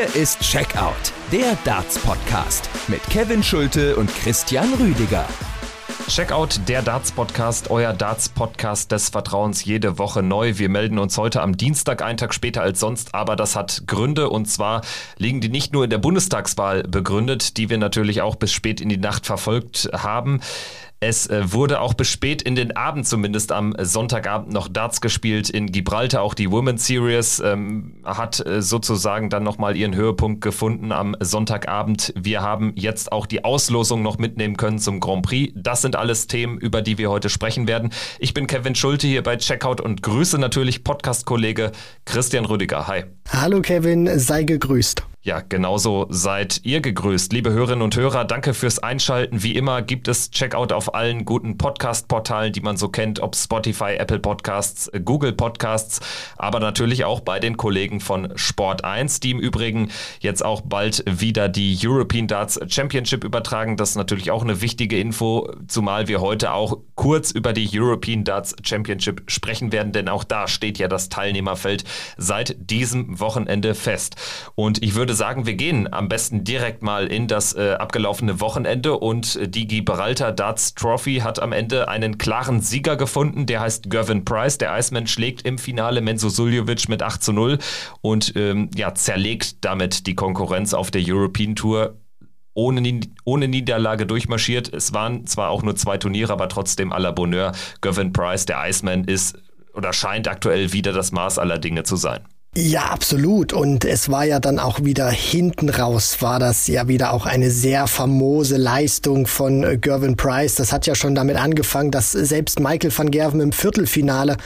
Hier ist Checkout, der Darts-Podcast mit Kevin Schulte und Christian Rüdiger. Checkout, der Darts-Podcast, euer Darts-Podcast des Vertrauens jede Woche neu. Wir melden uns heute am Dienstag, einen Tag später als sonst, aber das hat Gründe und zwar liegen die nicht nur in der Bundestagswahl begründet, die wir natürlich auch bis spät in die Nacht verfolgt haben. Es äh, wurde auch bis spät in den Abend zumindest am Sonntagabend noch Darts gespielt in Gibraltar. Auch die Women's Series ähm, hat äh, sozusagen dann nochmal ihren Höhepunkt gefunden am Sonntagabend. Wir haben jetzt auch die Auslosung noch mitnehmen können zum Grand Prix. Das sind alles Themen, über die wir heute sprechen werden. Ich bin Kevin Schulte hier bei Checkout und grüße natürlich Podcast-Kollege Christian Rüdiger. Hi. Hallo Kevin, sei gegrüßt. Ja, genauso seid ihr gegrüßt. Liebe Hörerinnen und Hörer, danke fürs Einschalten. Wie immer gibt es Checkout auf allen guten Podcast-Portalen, die man so kennt, ob Spotify, Apple Podcasts, Google Podcasts, aber natürlich auch bei den Kollegen von Sport 1, die im Übrigen jetzt auch bald wieder die European Darts Championship übertragen. Das ist natürlich auch eine wichtige Info, zumal wir heute auch kurz über die European Darts Championship sprechen werden, denn auch da steht ja das Teilnehmerfeld seit diesem Wochenende fest. Und ich würde würde sagen, wir gehen am besten direkt mal in das äh, abgelaufene Wochenende und äh, die Gibraltar Darts Trophy hat am Ende einen klaren Sieger gefunden, der heißt Gervin Price. Der Iceman schlägt im Finale Menzo Suljovic mit 8 zu 0 und ähm, ja, zerlegt damit die Konkurrenz auf der European Tour ohne, ohne Niederlage durchmarschiert. Es waren zwar auch nur zwei Turniere, aber trotzdem à la Bonheur. Gervin Price, der Iceman, ist oder scheint aktuell wieder das Maß aller Dinge zu sein. Ja, absolut. Und es war ja dann auch wieder hinten raus, war das ja wieder auch eine sehr famose Leistung von äh, Gervin Price. Das hat ja schon damit angefangen, dass selbst Michael van Gerven im Viertelfinale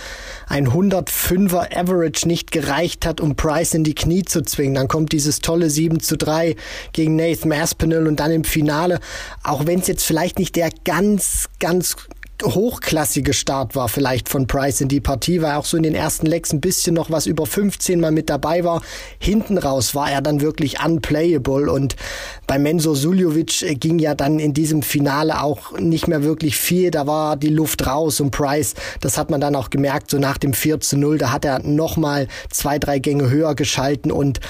ein 105er Average nicht gereicht hat, um Price in die Knie zu zwingen. Dann kommt dieses tolle 7 zu 3 gegen Nathan Aspinall und dann im Finale, auch wenn es jetzt vielleicht nicht der ganz, ganz hochklassige Start war vielleicht von Price in die Partie, weil auch so in den ersten Lecks ein bisschen noch was über 15 mal mit dabei war. Hinten raus war er dann wirklich unplayable und bei Menzo Suljovic äh, ging ja dann in diesem Finale auch nicht mehr wirklich viel. Da war die Luft raus und Price, das hat man dann auch gemerkt, so nach dem 4 zu 0, da hat er nochmal zwei, drei Gänge höher geschalten und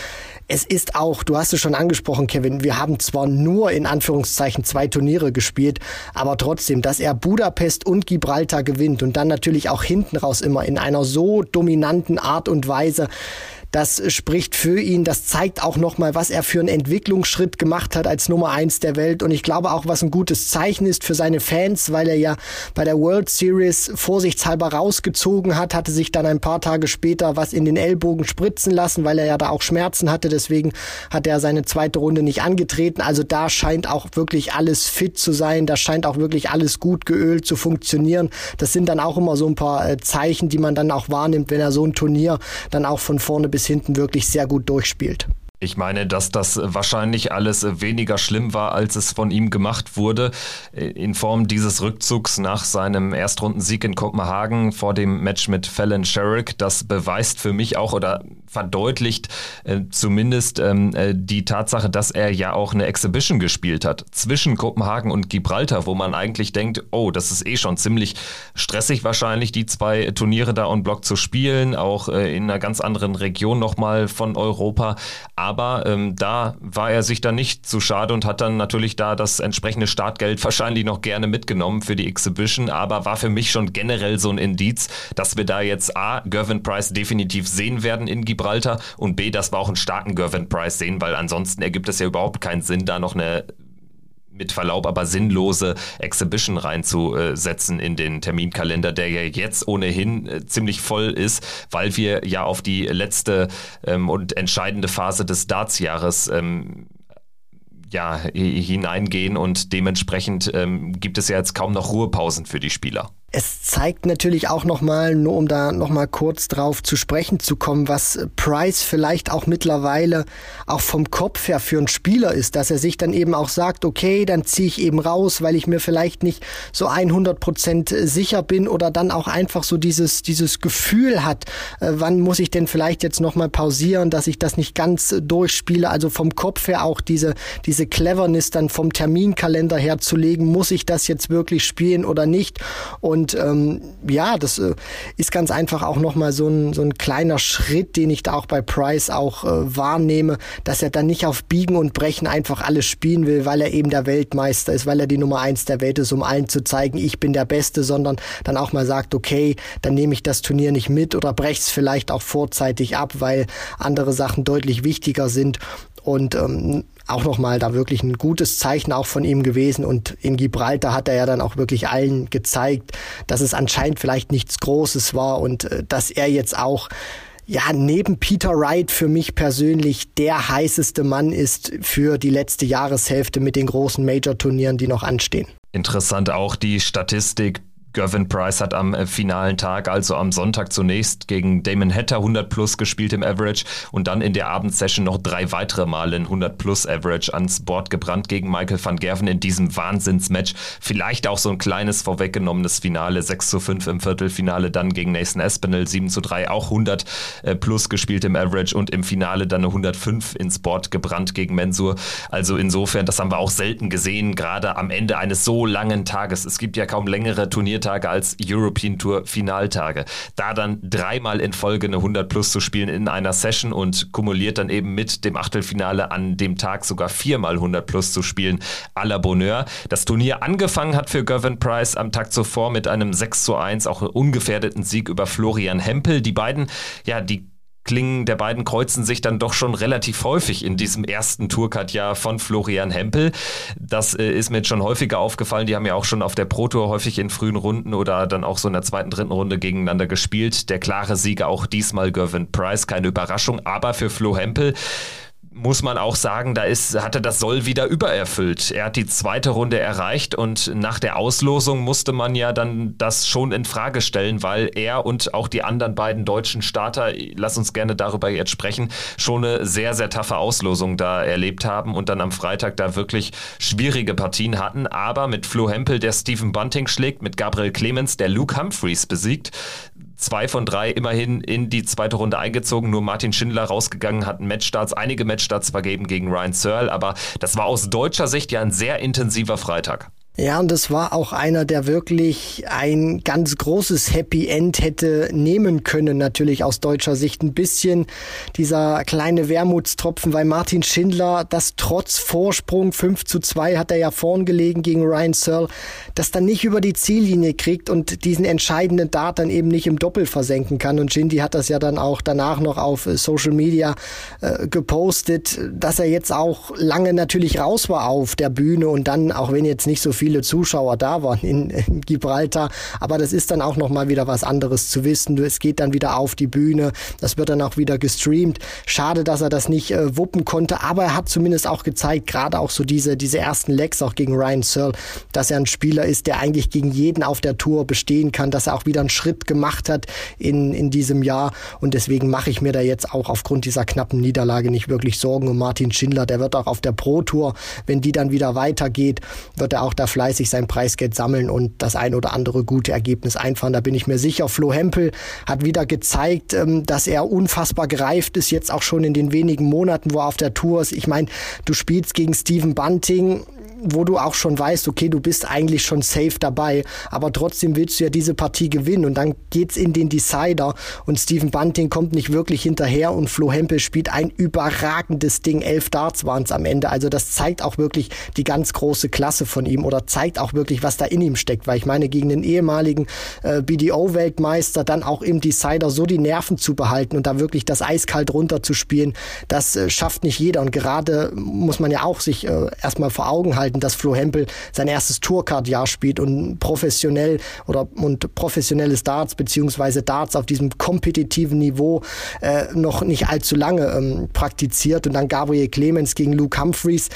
es ist auch, du hast es schon angesprochen, Kevin, wir haben zwar nur in Anführungszeichen zwei Turniere gespielt, aber trotzdem, dass er Budapest und Gibraltar gewinnt und dann natürlich auch hinten raus immer in einer so dominanten Art und Weise, das spricht für ihn. Das zeigt auch nochmal, was er für einen Entwicklungsschritt gemacht hat als Nummer eins der Welt. Und ich glaube auch, was ein gutes Zeichen ist für seine Fans, weil er ja bei der World Series vorsichtshalber rausgezogen hat, hatte sich dann ein paar Tage später was in den Ellbogen spritzen lassen, weil er ja da auch Schmerzen hatte. Deswegen hat er seine zweite Runde nicht angetreten. Also da scheint auch wirklich alles fit zu sein. Da scheint auch wirklich alles gut geölt zu funktionieren. Das sind dann auch immer so ein paar äh, Zeichen, die man dann auch wahrnimmt, wenn er so ein Turnier dann auch von vorne bis bis hinten wirklich sehr gut durchspielt. Ich meine, dass das wahrscheinlich alles weniger schlimm war, als es von ihm gemacht wurde, in Form dieses Rückzugs nach seinem Erstrundensieg in Kopenhagen vor dem Match mit Fallon Sherrick. Das beweist für mich auch oder verdeutlicht äh, zumindest ähm, äh, die Tatsache, dass er ja auch eine Exhibition gespielt hat zwischen Kopenhagen und Gibraltar, wo man eigentlich denkt, oh, das ist eh schon ziemlich stressig wahrscheinlich, die zwei Turniere da on Block zu spielen, auch äh, in einer ganz anderen Region nochmal von Europa. Aber ähm, da war er sich dann nicht zu schade und hat dann natürlich da das entsprechende Startgeld wahrscheinlich noch gerne mitgenommen für die Exhibition, aber war für mich schon generell so ein Indiz, dass wir da jetzt A, Gervin Price definitiv sehen werden in Gibraltar Gibraltar und B, dass wir auch einen starken Gervin Price sehen, weil ansonsten ergibt es ja überhaupt keinen Sinn, da noch eine mit Verlaub aber sinnlose Exhibition reinzusetzen in den Terminkalender, der ja jetzt ohnehin äh, ziemlich voll ist, weil wir ja auf die letzte ähm, und entscheidende Phase des Dartsjahres ähm, ja, hineingehen und dementsprechend ähm, gibt es ja jetzt kaum noch Ruhepausen für die Spieler es zeigt natürlich auch nochmal, nur um da nochmal kurz drauf zu sprechen zu kommen, was Price vielleicht auch mittlerweile auch vom Kopf her für einen Spieler ist, dass er sich dann eben auch sagt, okay, dann ziehe ich eben raus, weil ich mir vielleicht nicht so 100 Prozent sicher bin oder dann auch einfach so dieses, dieses Gefühl hat, äh, wann muss ich denn vielleicht jetzt nochmal pausieren, dass ich das nicht ganz durchspiele, also vom Kopf her auch diese, diese Cleverness dann vom Terminkalender her zu legen, muss ich das jetzt wirklich spielen oder nicht? Und Und ähm, ja, das äh, ist ganz einfach auch nochmal so ein, so ein kleiner Schritt, den ich da auch bei Price auch äh, wahrnehme, dass er dann nicht auf Biegen und Brechen einfach alles spielen will, weil er eben der Weltmeister ist, weil er die Nummer eins der Welt ist, um allen zu zeigen, ich bin der Beste, sondern dann auch mal sagt, okay, dann nehme ich das Turnier nicht mit oder breche es vielleicht auch vorzeitig ab, weil andere Sachen deutlich wichtiger sind. Und ähm, auch nochmal da wirklich ein gutes Zeichen auch von ihm gewesen. Und in Gibraltar hat er ja dann auch wirklich allen gezeigt, dass es anscheinend vielleicht nichts Großes war und äh, dass er jetzt auch ja, neben Peter Wright für mich persönlich der heißeste Mann ist für die letzte Jahreshälfte mit den großen Major-Turnieren, die noch anstehen. Interessant auch die Statistik Gervin Price hat am äh, finalen Tag, also am Sonntag zunächst gegen Damon Hatter 100 plus gespielt im Average und dann in der Abendsession noch drei weitere Male ein 100 plus Average ans Board gebrannt gegen Michael van Gerven in diesem Wahnsinnsmatch. Vielleicht auch so ein kleines vorweggenommenes Finale, 6 zu 5 im Viertelfinale, dann gegen Nathan Espinel 7 zu 3, auch 100 äh, plus gespielt im Average und im Finale dann eine 105 ins Board gebrannt gegen Mensur. Also insofern, das haben wir auch selten gesehen, gerade am Ende eines so langen Tages. Es gibt ja kaum längere Turniere Turniertage als European Tour Finaltage. Da dann dreimal in Folge eine 100 plus zu spielen in einer Session und kumuliert dann eben mit dem Achtelfinale an dem Tag sogar viermal 100 plus zu spielen, à la Bonheur. Das Turnier angefangen hat für Gervin Price am Tag zuvor mit einem 6 zu 1, auch ungefährdeten Sieg über Florian Hempel. Die beiden, ja, die Klingen der beiden kreuzen sich dann doch schon relativ häufig in diesem ersten Tourcard-Jahr von Florian Hempel. Das äh, ist mir jetzt schon häufiger aufgefallen. Die haben ja auch schon auf der Pro Tour häufig in frühen Runden oder dann auch so in der zweiten, dritten Runde gegeneinander gespielt. Der klare Sieger auch diesmal Gervin Price. Keine Überraschung, aber für Flo Hempel muss man auch sagen, da ist, hat er das Soll wieder übererfüllt. Er hat die zweite Runde erreicht und nach der Auslosung musste man ja dann das schon in Frage stellen, weil er und auch die anderen beiden deutschen Starter, lass uns gerne darüber jetzt sprechen, schon eine sehr, sehr taffe Auslosung da erlebt haben und dann am Freitag da wirklich schwierige Partien hatten. Aber mit Flo Hempel, der Stephen Bunting schlägt, mit Gabriel Clemens, der Luke Humphreys besiegt, zwei von drei immerhin in die zweite Runde eingezogen. Nur Martin Schindler rausgegangen, hat Matchstarts, einige Matchstarts vergeben gegen Ryan Searle, aber das war aus deutscher Sicht ja ein sehr intensiver Freitag. Ja, und das war auch einer, der wirklich ein ganz großes Happy End hätte nehmen können, natürlich aus deutscher Sicht. Ein bisschen dieser kleine Wermutstropfen, weil Martin Schindler, das trotz Vorsprung 5 zu 2 hat er ja vorn gelegen gegen Ryan Searle, das dann nicht über die Ziellinie kriegt und diesen entscheidenden Dart dann eben nicht im Doppel versenken kann. Und Shindy hat das ja dann auch danach noch auf äh, Social Media äh, gepostet, dass er jetzt auch lange natürlich raus war auf der Bühne und dann, auch wenn jetzt nicht so viel viele Zuschauer da waren in, in Gibraltar. Aber das ist dann auch nochmal wieder was anderes zu wissen. Es geht dann wieder auf die Bühne. Das wird dann auch wieder gestreamt. Schade, dass er das nicht äh, wuppen konnte. Aber er hat zumindest auch gezeigt, gerade auch so diese, diese ersten Legs auch gegen Ryan Searle, dass er ein Spieler ist, der eigentlich gegen jeden auf der Tour bestehen kann, dass er auch wieder einen Schritt gemacht hat in, in diesem Jahr. Und deswegen mache ich mir da jetzt auch aufgrund dieser knappen Niederlage nicht wirklich Sorgen um Martin Schindler. Der wird auch auf der Pro Tour, wenn die dann wieder weitergeht, wird er auch da fleißig sein Preisgeld sammeln und das ein oder andere gute Ergebnis einfahren. Da bin ich mir sicher. Flo Hempel hat wieder gezeigt, ähm, dass er unfassbar gereift ist, jetzt auch schon in den wenigen Monaten, wo er auf der Tour ist. Ich meine, du spielst gegen Steven Bunting, wo du auch schon weißt, okay, du bist eigentlich schon safe dabei, aber trotzdem willst du ja diese Partie gewinnen und dann geht's in den Decider und Stephen Bunting kommt nicht wirklich hinterher und Flo Hempel spielt ein überragendes Ding. Elf Darts waren es am Ende. Also das zeigt auch wirklich die ganz große Klasse von ihm oder zeigt auch wirklich, was da in ihm steckt, weil ich meine, gegen den ehemaligen äh, BDO-Weltmeister dann auch im Decider so die Nerven zu behalten und da wirklich das eiskalt runterzuspielen, das äh, schafft nicht jeder und gerade muss man ja auch sich äh, erstmal vor Augen halten, dass Flo Hempel sein erstes Tourcard-Jahr spielt und professionell oder und professionelles Darts beziehungsweise Darts auf diesem kompetitiven Niveau äh, noch nicht allzu lange ähm, praktiziert. Und dann Gabriel Clemens gegen Luke Humphreys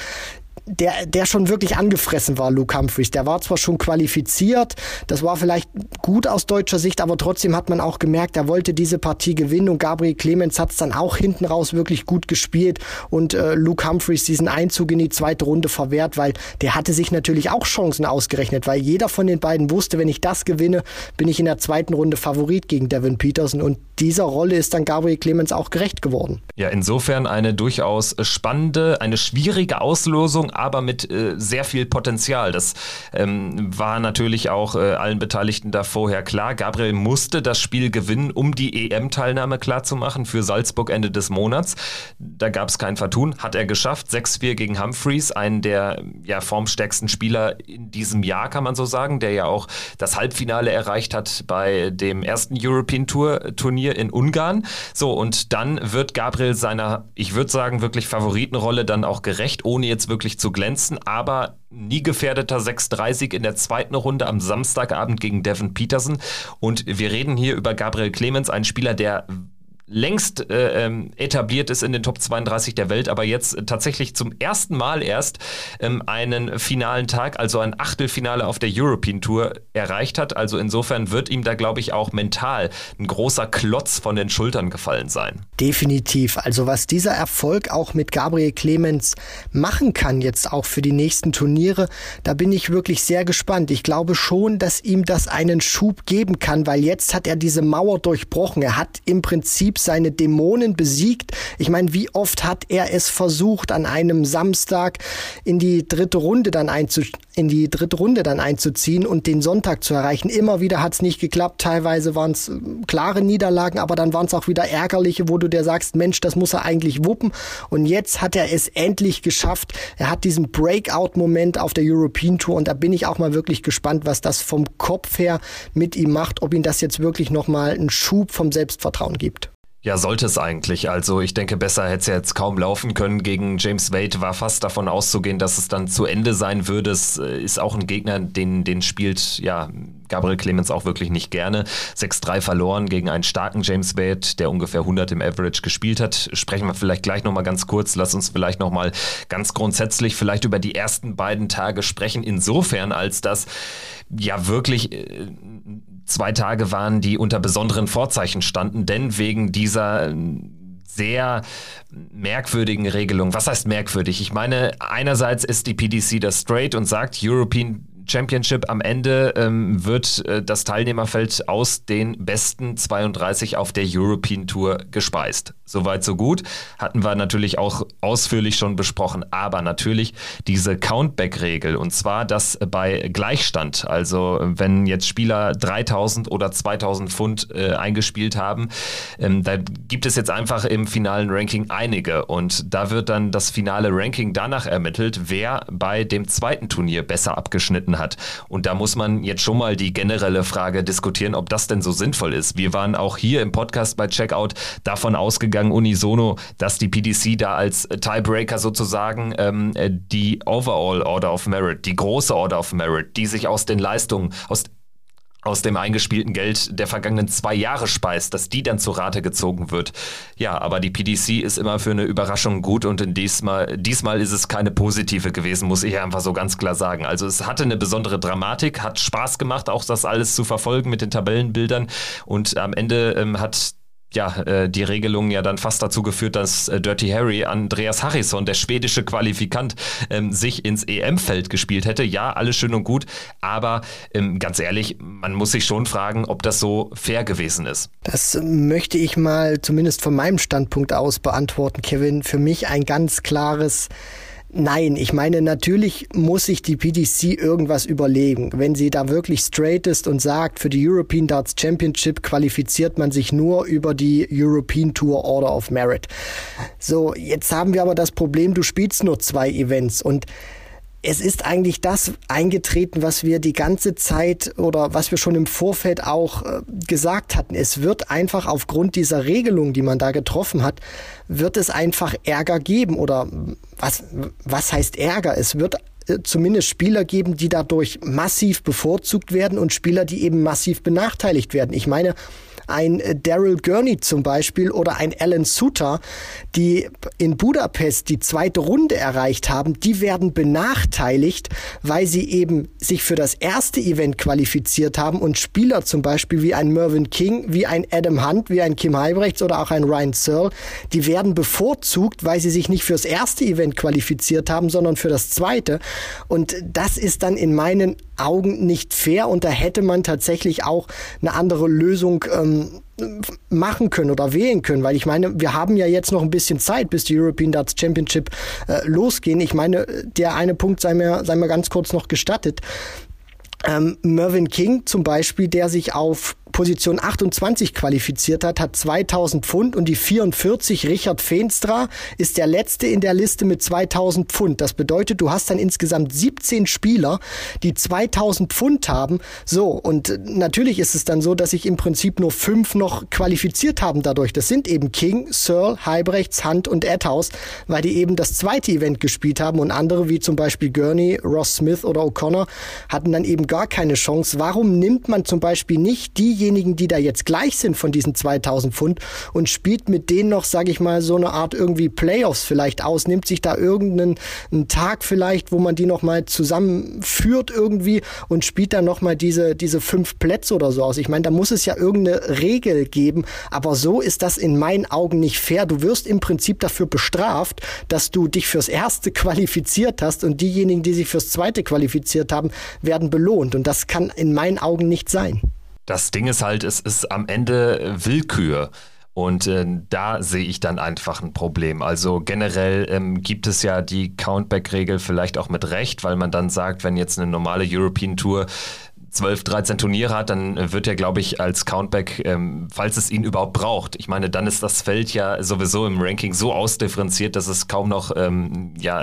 der, der schon wirklich angefressen war, Luke Humphreys. Der war zwar schon qualifiziert, das war vielleicht gut aus deutscher Sicht, aber trotzdem hat man auch gemerkt, er wollte diese Partie gewinnen und Gabriel Clemens hat es dann auch hinten raus wirklich gut gespielt und äh, Luke Humphreys diesen Einzug in die zweite Runde verwehrt, weil der hatte sich natürlich auch Chancen ausgerechnet, weil jeder von den beiden wusste, wenn ich das gewinne, bin ich in der zweiten Runde Favorit gegen Devin Peterson und dieser Rolle ist dann Gabriel Clemens auch gerecht geworden. Ja, insofern eine durchaus spannende, eine schwierige Auslosung Aber mit äh, sehr viel Potenzial. Das ähm, war natürlich auch äh, allen Beteiligten da vorher klar. Gabriel musste das Spiel gewinnen, um die EM-Teilnahme klarzumachen für Salzburg Ende des Monats. Da gab es kein Vertun, hat er geschafft. 6-4 gegen Humphreys, einen der ja, formstärksten Spieler in diesem Jahr, kann man so sagen, der ja auch das Halbfinale erreicht hat bei dem ersten European Tour Turnier in Ungarn. So, und dann wird Gabriel seiner, ich würde sagen, wirklich Favoritenrolle dann auch gerecht, ohne jetzt wirklich zu glänzen, aber nie gefährdeter 6-30 in der zweiten Runde am Samstagabend gegen Devin Peterson. Und wir reden hier über Gabriel Clemens, einen Spieler, der längst äh, ähm, etabliert ist in den Top 32 der Welt, aber jetzt tatsächlich zum ersten Mal erst ähm, einen finalen Tag, also ein Achtelfinale auf der European Tour erreicht hat. Also insofern wird ihm da, glaube ich, auch mental ein großer Klotz von den Schultern gefallen sein. Definitiv. Also was dieser Erfolg auch mit Gabriel Clemens machen kann, jetzt auch für die nächsten Turniere, da bin ich wirklich sehr gespannt. Ich glaube schon, dass ihm das einen Schub geben kann, weil jetzt hat er diese Mauer durchbrochen. Er hat im Prinzip seine Dämonen besiegt. Ich meine, wie oft hat er es versucht, an einem Samstag in die dritte Runde dann einzu in die dritte Runde dann einzuziehen und den Sonntag zu erreichen. Immer wieder hat es nicht geklappt. Teilweise waren es äh, klare Niederlagen, aber dann waren es auch wieder ärgerliche, wo du dir sagst, Mensch, das muss er eigentlich wuppen. Und jetzt hat er es endlich geschafft. Er hat diesen Breakout-Moment auf der European Tour und da bin ich auch mal wirklich gespannt, was das vom Kopf her mit ihm macht, ob ihm das jetzt wirklich nochmal einen Schub vom Selbstvertrauen gibt. Ja, sollte es eigentlich. Also ich denke, besser hätte es ja jetzt kaum laufen können. Gegen James Wade war fast davon auszugehen, dass es dann zu Ende sein würde. Es äh, ist auch ein Gegner, den, den spielt ja Gabriel Clemens auch wirklich nicht gerne. 6-3 verloren gegen einen starken James Wade, der ungefähr 100 im Average gespielt hat. Sprechen wir vielleicht gleich nochmal ganz kurz. Lass uns vielleicht nochmal ganz grundsätzlich vielleicht über die ersten beiden Tage sprechen. Insofern, als das ja wirklich äh, zwei Tage waren, die unter besonderen Vorzeichen standen, denn wegen dieser sehr merkwürdigen Regelung. Was heißt merkwürdig? Ich meine, einerseits ist die PDC das straight und sagt, European Championship am Ende ähm, wird äh, das Teilnehmerfeld aus den besten 32 auf der European Tour gespeist. Soweit, so gut. Hatten wir natürlich auch ausführlich schon besprochen. Aber natürlich diese Countback-Regel. Und zwar, dass bei Gleichstand, also wenn jetzt Spieler 3000 oder 2000 Pfund äh, eingespielt haben, ähm, da gibt es jetzt einfach im finalen Ranking einige. Und da wird dann das finale Ranking danach ermittelt, wer bei dem zweiten Turnier besser abgeschnitten hat. Und da muss man jetzt schon mal die generelle Frage diskutieren, ob das denn so sinnvoll ist. Wir waren auch hier im Podcast bei Checkout davon ausgegangen, unisono, dass die PDC da als Tiebreaker sozusagen ähm, die Overall Order of Merit, die große Order of Merit, die sich aus den Leistungen, aus aus dem eingespielten Geld der vergangenen zwei Jahre speist, dass die dann zur Rate gezogen wird. Ja, aber die PDC ist immer für eine Überraschung gut und in diesmal, diesmal ist es keine positive gewesen, muss ich einfach so ganz klar sagen. Also es hatte eine besondere Dramatik, hat Spaß gemacht, auch das alles zu verfolgen mit den Tabellenbildern und am Ende ähm, hat ja, äh, die Regelung ja dann fast dazu geführt, dass äh, Dirty Harry Andreas Harrison, der schwedische Qualifikant, ähm, sich ins EM-Feld gespielt hätte. Ja, alles schön und gut, aber ähm, ganz ehrlich, man muss sich schon fragen, ob das so fair gewesen ist. Das möchte ich mal zumindest von meinem Standpunkt aus beantworten, Kevin. Für mich ein ganz klares Nein, ich meine, natürlich muss sich die PDC irgendwas überlegen. Wenn sie da wirklich straight ist und sagt, für die European Darts Championship qualifiziert man sich nur über die European Tour Order of Merit. So, jetzt haben wir aber das Problem, du spielst nur zwei Events und es ist eigentlich das eingetreten, was wir die ganze Zeit oder was wir schon im Vorfeld auch äh, gesagt hatten. Es wird einfach aufgrund dieser Regelung, die man da getroffen hat, wird es einfach Ärger geben oder was, was heißt Ärger? Es wird äh, zumindest Spieler geben, die dadurch massiv bevorzugt werden und Spieler, die eben massiv benachteiligt werden. Ich meine, ein äh, Daryl Gurney zum Beispiel oder ein Alan Suter, die in Budapest die zweite Runde erreicht haben, die werden benachteiligt, weil sie eben sich für das erste Event qualifiziert haben und Spieler zum Beispiel wie ein Mervyn King, wie ein Adam Hunt, wie ein Kim Heibrechts oder auch ein Ryan Searle, die werden bevorzugt, weil sie sich nicht fürs erste Event qualifiziert haben, sondern für das zweite. Und das ist dann in meinen Augen nicht fair und da hätte man tatsächlich auch eine andere Lösung ähm, machen können oder wählen können, weil ich meine, wir haben ja jetzt noch ein bisschen Zeit, bis die European Darts Championship äh, losgehen. Ich meine, der eine Punkt sei mir, sei mir ganz kurz noch gestattet. Ähm, Mervyn King zum Beispiel, der sich auf Position 28 qualifiziert hat, hat 2000 Pfund und die 44 Richard Feenstra ist der letzte in der Liste mit 2000 Pfund. Das bedeutet, du hast dann insgesamt 17 Spieler, die 2000 Pfund haben. So, und natürlich ist es dann so, dass sich im Prinzip nur fünf noch qualifiziert haben dadurch. Das sind eben King, Searle, Heibrechts, Hunt und Edhouse, weil die eben das zweite Event gespielt haben und andere wie zum Beispiel Gurney, Ross Smith oder O'Connor hatten dann eben gar keine Chance. Warum nimmt man zum Beispiel nicht diejenigen, diejenigen, die da jetzt gleich sind von diesen 2000 Pfund und spielt mit denen noch, sage ich mal, so eine Art irgendwie Playoffs vielleicht aus, nimmt sich da irgendeinen einen Tag vielleicht, wo man die noch mal zusammenführt irgendwie und spielt dann noch mal diese diese fünf Plätze oder so aus. Ich meine, da muss es ja irgendeine Regel geben, aber so ist das in meinen Augen nicht fair. Du wirst im Prinzip dafür bestraft, dass du dich fürs erste qualifiziert hast und diejenigen, die sich fürs zweite qualifiziert haben, werden belohnt und das kann in meinen Augen nicht sein. Das Ding ist halt, es ist am Ende Willkür. Und äh, da sehe ich dann einfach ein Problem. Also generell ähm, gibt es ja die Countback-Regel vielleicht auch mit Recht, weil man dann sagt, wenn jetzt eine normale European Tour 12, 13 Turniere hat, dann wird er, glaube ich, als Countback, ähm, falls es ihn überhaupt braucht. Ich meine, dann ist das Feld ja sowieso im Ranking so ausdifferenziert, dass es kaum noch ähm, ja,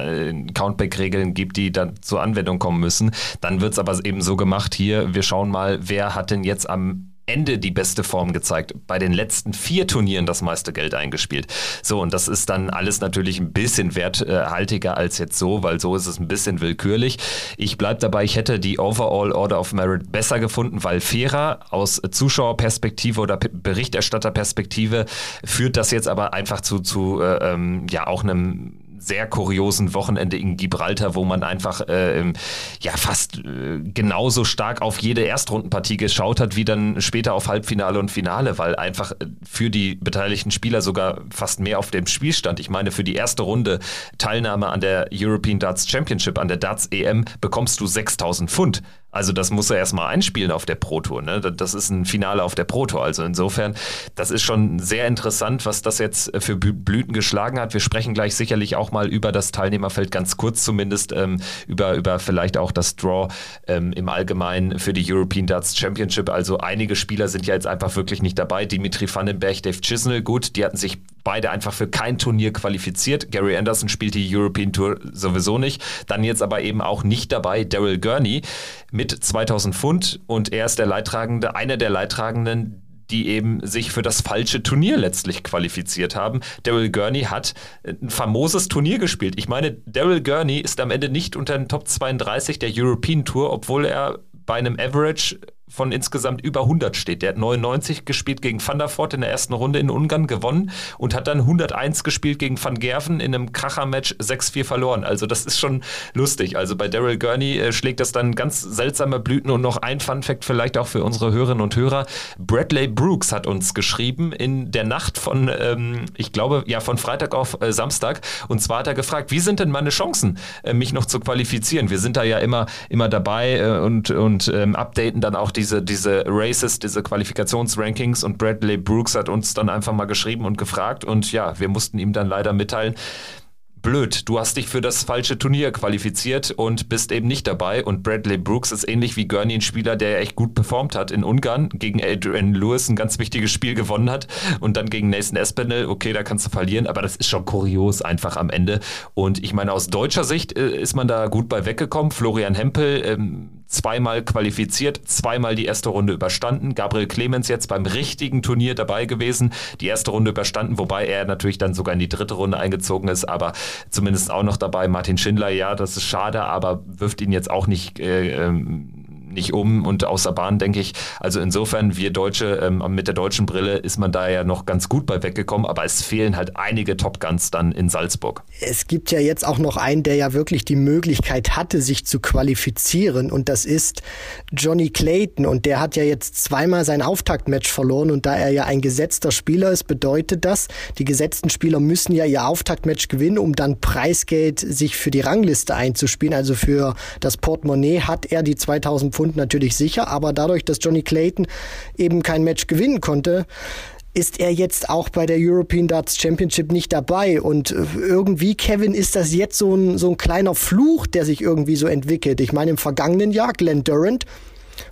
Countback-Regeln gibt, die dann zur Anwendung kommen müssen. Dann wird es aber eben so gemacht hier, wir schauen mal, wer hat denn jetzt am Ende die beste Form gezeigt, bei den letzten vier Turnieren das meiste Geld eingespielt. So, und das ist dann alles natürlich ein bisschen werthaltiger als jetzt so, weil so ist es ein bisschen willkürlich. Ich bleibe dabei, ich hätte die Overall Order of Merit besser gefunden, weil fairer aus Zuschauerperspektive oder Berichterstatterperspektive führt das jetzt aber einfach zu, zu äh, ähm, ja auch einem sehr kuriosen Wochenende in Gibraltar, wo man einfach äh, ja fast äh, genauso stark auf jede Erstrundenpartie geschaut hat, wie dann später auf Halbfinale und Finale, weil einfach äh, für die beteiligten Spieler sogar fast mehr auf dem Spiel stand. Ich meine, für die erste Runde Teilnahme an der European Darts Championship, an der Darts EM, bekommst du 6000 Pfund. Also das muss er erstmal einspielen auf der Pro Tour. Ne? Das ist ein Finale auf der Pro Tour. Also insofern, das ist schon sehr interessant, was das jetzt für Blüten geschlagen hat. Wir sprechen gleich sicherlich auch mal über das Teilnehmerfeld, ganz kurz zumindest, ähm, über, über vielleicht auch das Draw ähm, im Allgemeinen für die European Darts Championship. Also einige Spieler sind ja jetzt einfach wirklich nicht dabei. Dimitri Vandenberg, Dave Chisnell, gut, die hatten sich beide einfach für kein Turnier qualifiziert. Gary Anderson spielt die European Tour sowieso nicht. Dann jetzt aber eben auch nicht dabei Daryl Gurney mit 2000 Pfund und er ist der Leidtragende, einer der Leidtragenden, die eben sich für das falsche Turnier letztlich qualifiziert haben. Daryl Gurney hat ein famoses Turnier gespielt. Ich meine, Daryl Gurney ist am Ende nicht unter den Top 32 der European Tour, obwohl er bei einem Average von insgesamt über 100 steht. Der hat 99 gespielt gegen Van der Voort in der ersten Runde in Ungarn gewonnen und hat dann 101 gespielt gegen Van Gerven in einem Kracher-Match 6-4 verloren. Also das ist schon lustig. Also bei Daryl Gurney äh, schlägt das dann ganz seltsame Blüten und noch ein Fun-Fact vielleicht auch für unsere Hörerinnen und Hörer. Bradley Brooks hat uns geschrieben in der Nacht von, ähm, ich glaube, ja, von Freitag auf äh, Samstag. Und zwar hat er gefragt, wie sind denn meine Chancen, äh, mich noch zu qualifizieren? Wir sind da ja immer, immer dabei äh, und, und ähm, updaten dann auch diese, diese Races, diese Qualifikationsrankings und Bradley Brooks hat uns dann einfach mal geschrieben und gefragt und ja, wir mussten ihm dann leider mitteilen, blöd, du hast dich für das falsche Turnier qualifiziert und bist eben nicht dabei. Und Bradley Brooks ist ähnlich wie Gurney ein Spieler, der echt gut performt hat in Ungarn, gegen Adrian Lewis ein ganz wichtiges Spiel gewonnen hat und dann gegen Nathan Espinel, okay, da kannst du verlieren, aber das ist schon kurios einfach am Ende. Und ich meine, aus deutscher Sicht äh, ist man da gut bei weggekommen. Florian Hempel, ähm, zweimal qualifiziert, zweimal die erste Runde überstanden. Gabriel Clemens jetzt beim richtigen Turnier dabei gewesen, die erste Runde überstanden, wobei er natürlich dann sogar in die dritte Runde eingezogen ist, aber zumindest auch noch dabei. Martin Schindler, ja, das ist schade, aber wirft ihn jetzt auch nicht äh, ähm, nicht um und außer Bahn, denke ich. Also insofern, wir Deutsche, ähm, mit der deutschen Brille ist man da ja noch ganz gut bei weggekommen, aber es fehlen halt einige Top Guns dann in Salzburg. Es gibt ja jetzt auch noch einen, der ja wirklich die Möglichkeit hatte, sich zu qualifizieren und das ist Johnny Clayton und der hat ja jetzt zweimal sein Auftaktmatch verloren und da er ja ein gesetzter Spieler ist, bedeutet das, die gesetzten Spieler müssen ja ihr Auftaktmatch gewinnen, um dann Preisgeld sich für die Rangliste einzuspielen, also für das Portemonnaie hat er die 2000 Pfund natürlich sicher, aber dadurch, dass Johnny Clayton eben kein Match gewinnen konnte, ist er jetzt auch bei der European Darts Championship nicht dabei. Und äh, irgendwie, Kevin, ist das jetzt so ein, so ein kleiner Fluch, der sich irgendwie so entwickelt. Ich meine, im vergangenen Jahr, Glenn Durant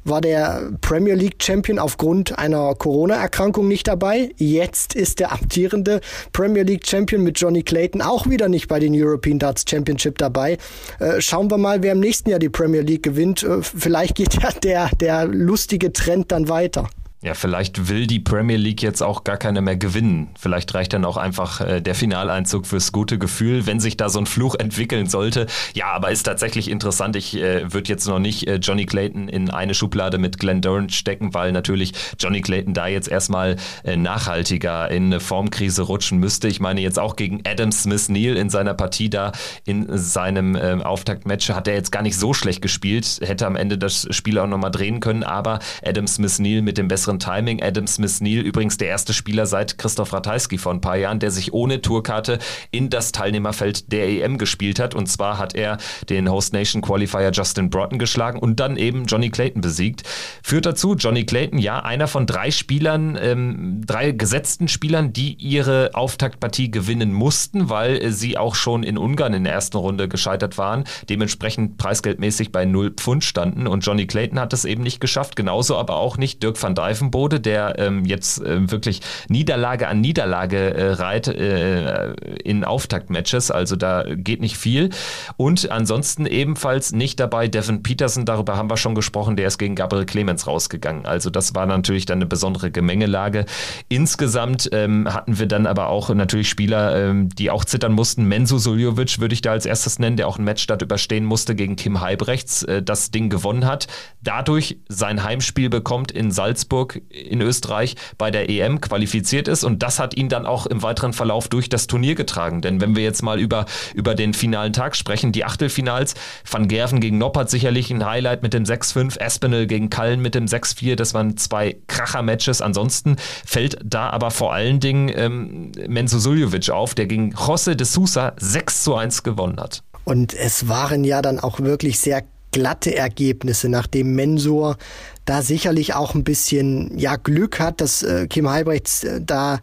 war der Premier League Champion aufgrund einer Corona-Erkrankung nicht dabei. Jetzt ist der amtierende Premier League Champion mit Johnny Clayton auch wieder nicht bei den European Darts Championship dabei. Äh, schauen wir mal, wer im nächsten Jahr die Premier League gewinnt. Äh, vielleicht geht ja der, der lustige Trend dann weiter. Ja, vielleicht will die Premier League jetzt auch gar keine mehr gewinnen. Vielleicht reicht dann auch einfach äh, der Finaleinzug fürs gute Gefühl, wenn sich da so ein Fluch entwickeln sollte. Ja, aber ist tatsächlich interessant. Ich äh, würde jetzt noch nicht äh, Johnny Clayton in eine Schublade mit Glenn Durant stecken, weil natürlich Johnny Clayton da jetzt erstmal äh, nachhaltiger in eine Formkrise rutschen müsste. Ich meine jetzt auch gegen Adam Smith Neal in seiner Partie da in seinem äh, Auftaktmatch hat er jetzt gar nicht so schlecht gespielt, hätte am Ende das Spiel auch nochmal drehen können, aber Adam Smith Neal mit dem besseren besseren Timing. Adam Smith Neal, übrigens der erste Spieler seit Christoph Ratajski vor ein paar Jahren, der sich ohne Tourkarte in das Teilnehmerfeld der EM gespielt hat. Und zwar hat er den Host Nation Qualifier Justin Broughton geschlagen und dann eben Johnny Clayton besiegt. Führt dazu, Johnny Clayton, ja, einer von drei Spielern, ähm, drei gesetzten Spielern, die ihre Auftaktpartie gewinnen mussten, weil sie auch schon in Ungarn in der ersten Runde gescheitert waren, dementsprechend preisgeldmäßig bei 0 Pfund standen. Und Johnny Clayton hat es eben nicht geschafft, genauso aber auch nicht Dirk van Dijven Greifenbode, der ähm, jetzt äh, wirklich Niederlage an Niederlage äh, reiht äh, in Auftaktmatches, also da geht nicht viel. Und ansonsten ebenfalls nicht dabei Devin Peterson, darüber haben wir schon gesprochen, der ist gegen Gabriel Clemens rausgegangen. Also das war natürlich dann eine besondere Gemengelage. Insgesamt ähm, hatten wir dann aber auch natürlich Spieler, ähm, die auch zittern mussten. Menzo Suljovic würde ich da als erstes nennen, der auch ein Match dort überstehen musste gegen Kim Heibrechts, äh, das Ding gewonnen hat. Dadurch sein Heimspiel bekommt in Salzburg in Österreich bei der EM qualifiziert ist und das hat ihn dann auch im weiteren Verlauf durch das Turnier getragen. Denn wenn wir jetzt mal über, über den finalen Tag sprechen, die Achtelfinals, Van Gerven gegen Noppert sicherlich ein Highlight mit dem 6-5, Espinel gegen Kallen mit dem 6-4, das waren zwei Kracher-Matches. Ansonsten fällt da aber vor allen Dingen ähm, Menzo Suljovic auf, der gegen José de Sousa 6 zu 1 gewonnen hat. Und es waren ja dann auch wirklich sehr glatte Ergebnisse, nachdem Mensur da sicherlich auch ein bisschen ja Glück hat, dass äh, Kim Heibrechts äh, da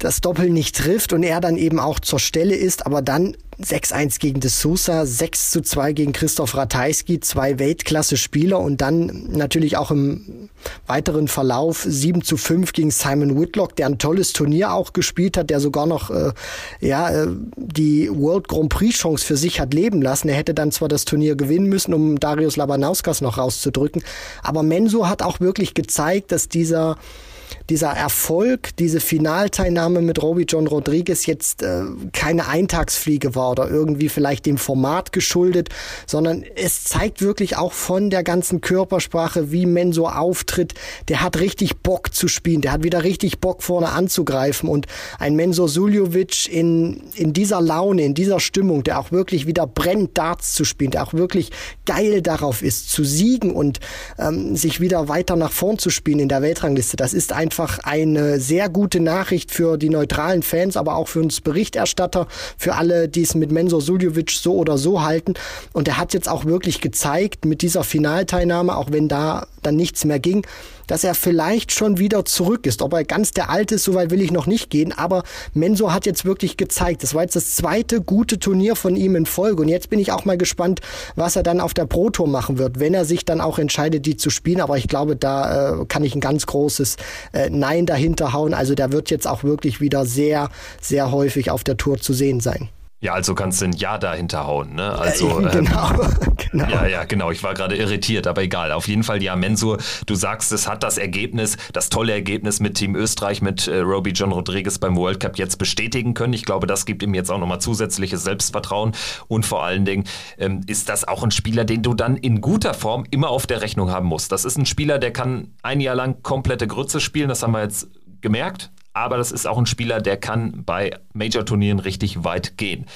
das Doppel nicht trifft und er dann eben auch zur Stelle ist, aber dann 6-1 gegen De Sousa, 6-2 gegen Christoph Ratajski, zwei Weltklasse-Spieler und dann natürlich auch im weiteren Verlauf 7-5 gegen Simon Whitlock, der ein tolles Turnier auch gespielt hat, der sogar noch äh, ja, äh, die World Grand Prix Chance für sich hat leben lassen. Er hätte dann zwar das Turnier gewinnen müssen, um Darius Labanauskas noch rauszudrücken, aber Mensur hat auch wirklich gezeigt, dass dieser dieser Erfolg, diese Finalteilnahme mit Roby John Rodriguez jetzt äh, keine Eintagsfliege war oder irgendwie vielleicht dem Format geschuldet, sondern es zeigt wirklich auch von der ganzen Körpersprache, wie Menso auftritt. Der hat richtig Bock zu spielen, der hat wieder richtig Bock vorne anzugreifen und ein Menso Suljovic in, in dieser Laune, in dieser Stimmung, der auch wirklich wieder brennt, Darts zu spielen, der auch wirklich geil darauf ist, zu siegen und ähm, sich wieder weiter nach vorn zu spielen in der Weltrangliste. Das ist einfach eine sehr gute Nachricht für die neutralen Fans, aber auch für uns Berichterstatter, für alle, die es mit Mensur Suljovic so oder so halten. Und er hat jetzt auch wirklich gezeigt mit dieser Finalteilnahme, auch wenn da dann nichts mehr ging, dass er vielleicht schon wieder zurück ist. Ob er ganz der Alte ist, so weit will ich noch nicht gehen. Aber Mensur hat jetzt wirklich gezeigt. Das war jetzt das zweite gute Turnier von ihm in Folge. Und jetzt bin ich auch mal gespannt, was er dann auf der Pro Tour machen wird, wenn er sich dann auch entscheidet, die zu spielen. Aber ich glaube, da äh, kann ich ein ganz großes äh, Nein dahinter hauen. Also der wird jetzt auch wirklich wieder sehr, sehr häufig auf der Tour zu sehen sein. Ja, also kannst du ein Ja dahinter hauen, ne? Also, äh, genau, ähm, genau. Ja, ja, genau. Ich war gerade irritiert, aber egal. Auf jeden Fall, ja, Mensur, du sagst, es hat das Ergebnis, das tolle Ergebnis mit Team Österreich, mit äh, Roby John Rodriguez beim World Cup jetzt bestätigen können. Ich glaube, das gibt ihm jetzt auch nochmal zusätzliches Selbstvertrauen und vor allen Dingen ähm, ist das auch ein Spieler, den du dann in guter Form immer auf der Rechnung haben musst. Das ist ein Spieler, der kann ein Jahr lang komplette Grütze spielen, das haben wir jetzt gemerkt aber das ist auch ein Spieler, der kann bei Major-Turnieren richtig weit gehen.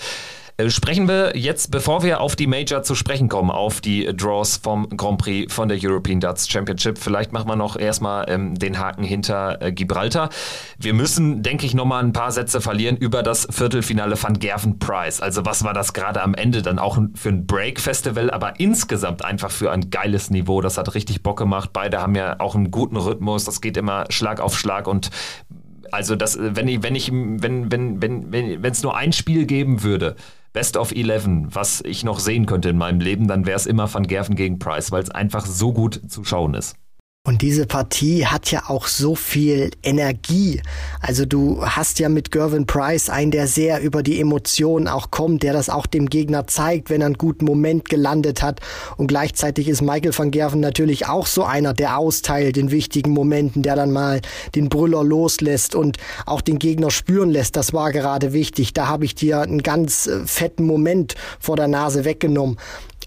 Äh, sprechen wir jetzt, bevor wir auf die Major zu sprechen kommen, auf die Draws vom Grand Prix von der European Darts Championship. Vielleicht machen wir noch erstmal ähm, den Haken hinter äh, Gibraltar. Wir müssen, denke ich, nochmal ein paar Sätze verlieren über das Viertelfinale von Gervin Price. Also was war das gerade am Ende dann auch für ein Break-Festival, aber insgesamt einfach für ein geiles Niveau. Das hat richtig Bock gemacht. Beide haben ja auch einen guten Rhythmus. Das geht immer Schlag auf Schlag und also das, wenn ich, wenn ich, wenn, wenn, wenn, wenn es nur ein Spiel geben würde, Best of Eleven, was ich noch sehen könnte in meinem Leben, dann wäre es immer von Gerven gegen Price, weil es einfach so gut zu schauen ist. Und diese Partie hat ja auch so viel Energie. Also du hast ja mit Gervin Price einen, der sehr über die Emotionen auch kommt, der das auch dem Gegner zeigt, wenn er einen guten Moment gelandet hat. Und gleichzeitig ist Michael van Gerven natürlich auch so einer, der austeilt in wichtigen Momenten, der dann mal den Brüller loslässt und auch den Gegner spüren lässt. Das war gerade wichtig. Da habe ich dir einen ganz äh, fetten Moment vor der Nase weggenommen.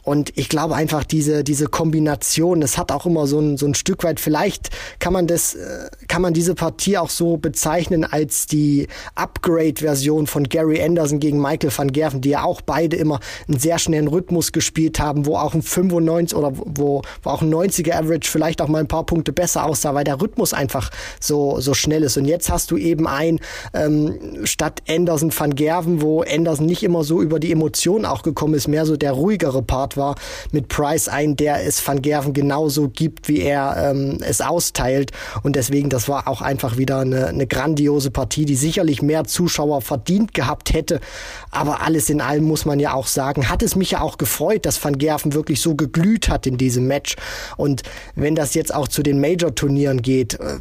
Und ich glaube einfach diese, diese Kombination, das hat auch immer so ein, so ein Stück weit, vielleicht kann man das, äh, kann man diese Partie auch so bezeichnen als die Upgrade-Version von Gary Anderson gegen Michael van Gerven, die ja auch beide immer einen sehr schnellen Rhythmus gespielt haben, wo auch ein 95 oder wo, wo auch ein 90er Average vielleicht auch mal ein paar Punkte besser aussah, weil der Rhythmus einfach so, so schnell ist. Und jetzt hast du eben ein, ähm, statt Anderson van Gerven, wo Anderson nicht immer so über die Emotionen auch gekommen ist, mehr so der ruhigere Part war, mit Price ein, der es Van Gerven genauso gibt, wie er ähm, es austeilt. Und deswegen, das war auch einfach wieder eine, eine grandiose Partie, die sicherlich mehr Zuschauer verdient gehabt hätte. Aber alles in allem muss man ja auch sagen, hat es mich ja auch gefreut, dass Van Gerven wirklich so geglüht hat in diesem Match. Und wenn das jetzt auch zu den Major-Turnieren geht, äh,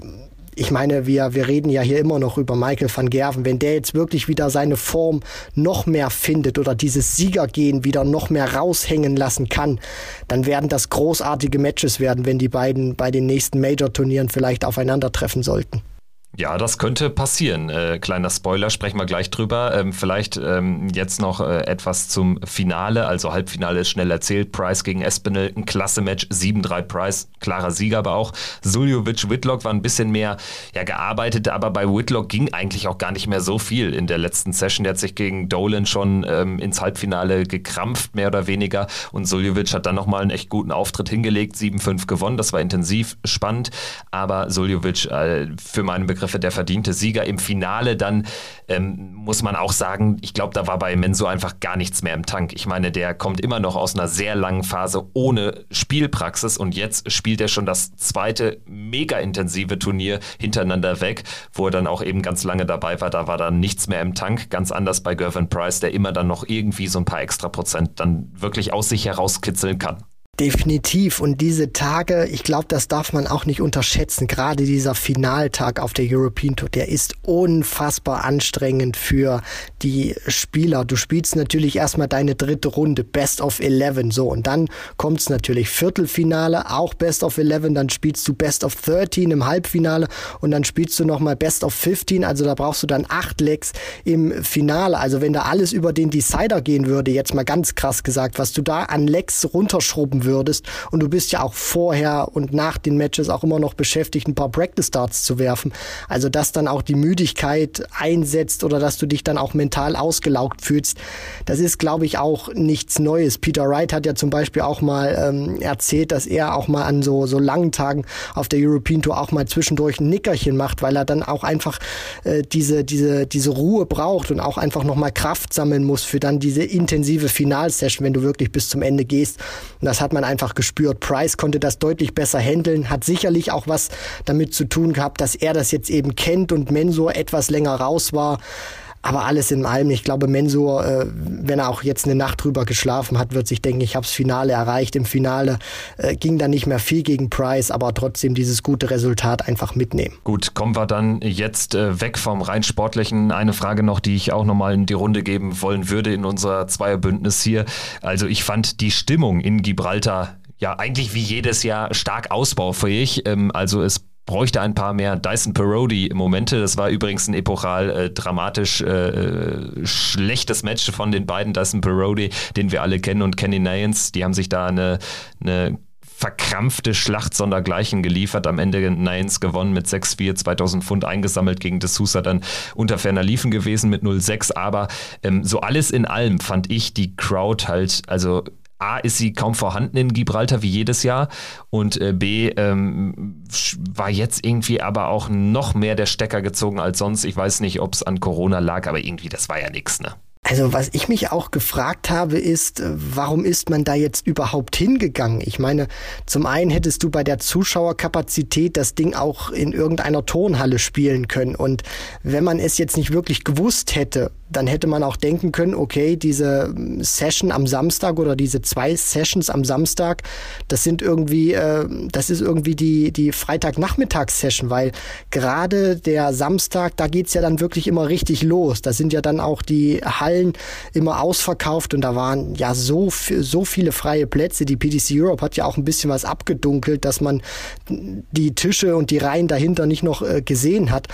ich meine, wir, wir reden ja hier immer noch über Michael van Gerven. Wenn der jetzt wirklich wieder seine Form noch mehr findet oder dieses Siegergehen wieder noch mehr raushängen lassen kann, dann werden das großartige Matches werden, wenn die beiden bei den nächsten Major-Turnieren vielleicht aufeinandertreffen sollten. Ja, das könnte passieren. Äh, kleiner Spoiler, sprechen wir gleich drüber. Ähm, vielleicht ähm, jetzt noch äh, etwas zum Finale. Also Halbfinale ist schnell erzählt. Price gegen Espinel, ein klasse Match. 7-3 Price, klarer Sieger aber auch. Suljovic, Whitlock war ein bisschen mehr ja, gearbeitet, aber bei Whitlock ging eigentlich auch gar nicht mehr so viel in der letzten Session. Der hat sich gegen Dolan schon ähm, ins Halbfinale gekrampft, mehr oder weniger. Und Suljovic hat dann nochmal einen echt guten Auftritt hingelegt. 7-5 gewonnen. Das war intensiv spannend. Aber Suljovic, äh, für meinen Begriff, Begriffe der verdiente Sieger. Im Finale dann ähm, muss man auch sagen, ich glaube, da war bei Menso einfach gar nichts mehr im Tank. Ich meine, der kommt immer noch aus einer sehr langen Phase ohne Spielpraxis und jetzt spielt er schon das zweite mega intensive Turnier hintereinander weg, wo er dann auch eben ganz lange dabei war. Da war dann nichts mehr im Tank. Ganz anders bei Gervin Price, der immer dann noch irgendwie so ein paar extra Prozent dann wirklich aus sich herauskitzeln kann. Definitiv. Und diese Tage, ich glaube, das darf man auch nicht unterschätzen. Gerade dieser Finaltag auf der European Tour, der ist unfassbar anstrengend für die Spieler. Du spielst natürlich erstmal deine dritte Runde, Best of Eleven, so. Und dann kommt es natürlich Viertelfinale, auch Best of Eleven. Dann spielst du Best of 13 im Halbfinale und dann spielst du nochmal Best of 15. Also da brauchst du dann acht Legs im Finale. Also wenn da alles über den Decider gehen würde, jetzt mal ganz krass gesagt, was du da an Legs runterschrubben würdest. Und du bist ja auch vorher und nach den Matches auch immer noch beschäftigt, ein paar Practice Starts zu werfen. Also dass dann auch die Müdigkeit einsetzt oder dass du dich dann auch mental ausgelaugt fühlst, das ist, glaube ich, auch nichts Neues. Peter Wright hat ja zum Beispiel auch mal ähm, erzählt, dass er auch mal an so, so langen Tagen auf der European Tour auch mal zwischendurch ein Nickerchen macht, weil er dann auch einfach äh, diese, diese, diese Ruhe braucht und auch einfach nochmal Kraft sammeln muss für dann diese intensive Finalsession, wenn du wirklich bis zum Ende gehst. Und das hat man einfach gespürt. Price konnte das deutlich besser handeln, hat sicherlich auch was damit zu tun gehabt, dass er das jetzt eben kennt und Mensur etwas länger raus war. Aber alles in allem, ich glaube, Mensur, äh, wenn er auch jetzt eine Nacht drüber geschlafen hat, wird sich denken, ich habe das Finale erreicht. Im Finale äh, ging da nicht mehr viel gegen Price, aber trotzdem dieses gute Resultat einfach mitnehmen. Gut, kommen wir dann jetzt äh, weg vom rein sportlichen. Eine Frage noch, die ich auch nochmal in die Runde geben wollen würde in unser Zweierbündnis hier. Also ich fand die Stimmung in Gibraltar ja eigentlich wie jedes Jahr stark ausbaufähig. Ähm, also es bräuchte ein paar mehr Dyson Parody-Momente. Das war übrigens ein epochal äh, dramatisch äh, schlechtes Match von den beiden Dyson Parody, den wir alle kennen, und Kenny Nayans. Die haben sich da eine, eine verkrampfte Schlacht sondergleichen geliefert. Am Ende Nines gewonnen mit 6-4, 2000 Pfund eingesammelt gegen De Sousa dann unter ferner Liefen gewesen mit 0-6. Aber ähm, so alles in allem fand ich die Crowd halt, also A ist sie kaum vorhanden in Gibraltar wie jedes Jahr und äh, B ähm, war jetzt irgendwie aber auch noch mehr der Stecker gezogen als sonst. Ich weiß nicht, ob es an Corona lag, aber irgendwie das war ja nichts, ne? Also was ich mich auch gefragt habe, ist, äh, warum ist man da jetzt überhaupt hingegangen? Ich meine, zum einen hättest du bei der Zuschauerkapazität das Ding auch in irgendeiner Turnhalle spielen können. Und wenn man es jetzt nicht wirklich gewusst hätte, dann hätte man auch denken können, okay, diese Session am Samstag oder diese zwei Sessions am Samstag, das sind irgendwie, äh, das ist irgendwie die, die Freitagnachmittags-Session, weil gerade der Samstag, da geht's ja dann wirklich immer richtig los. Da sind ja dann auch die Hallen immer ausverkauft und da waren ja so, so viele freie Plätze. Die PTC Europe hat ja auch ein bisschen was abgedunkelt, dass man die Tische und die Reihen dahinter nicht noch äh, gesehen hat.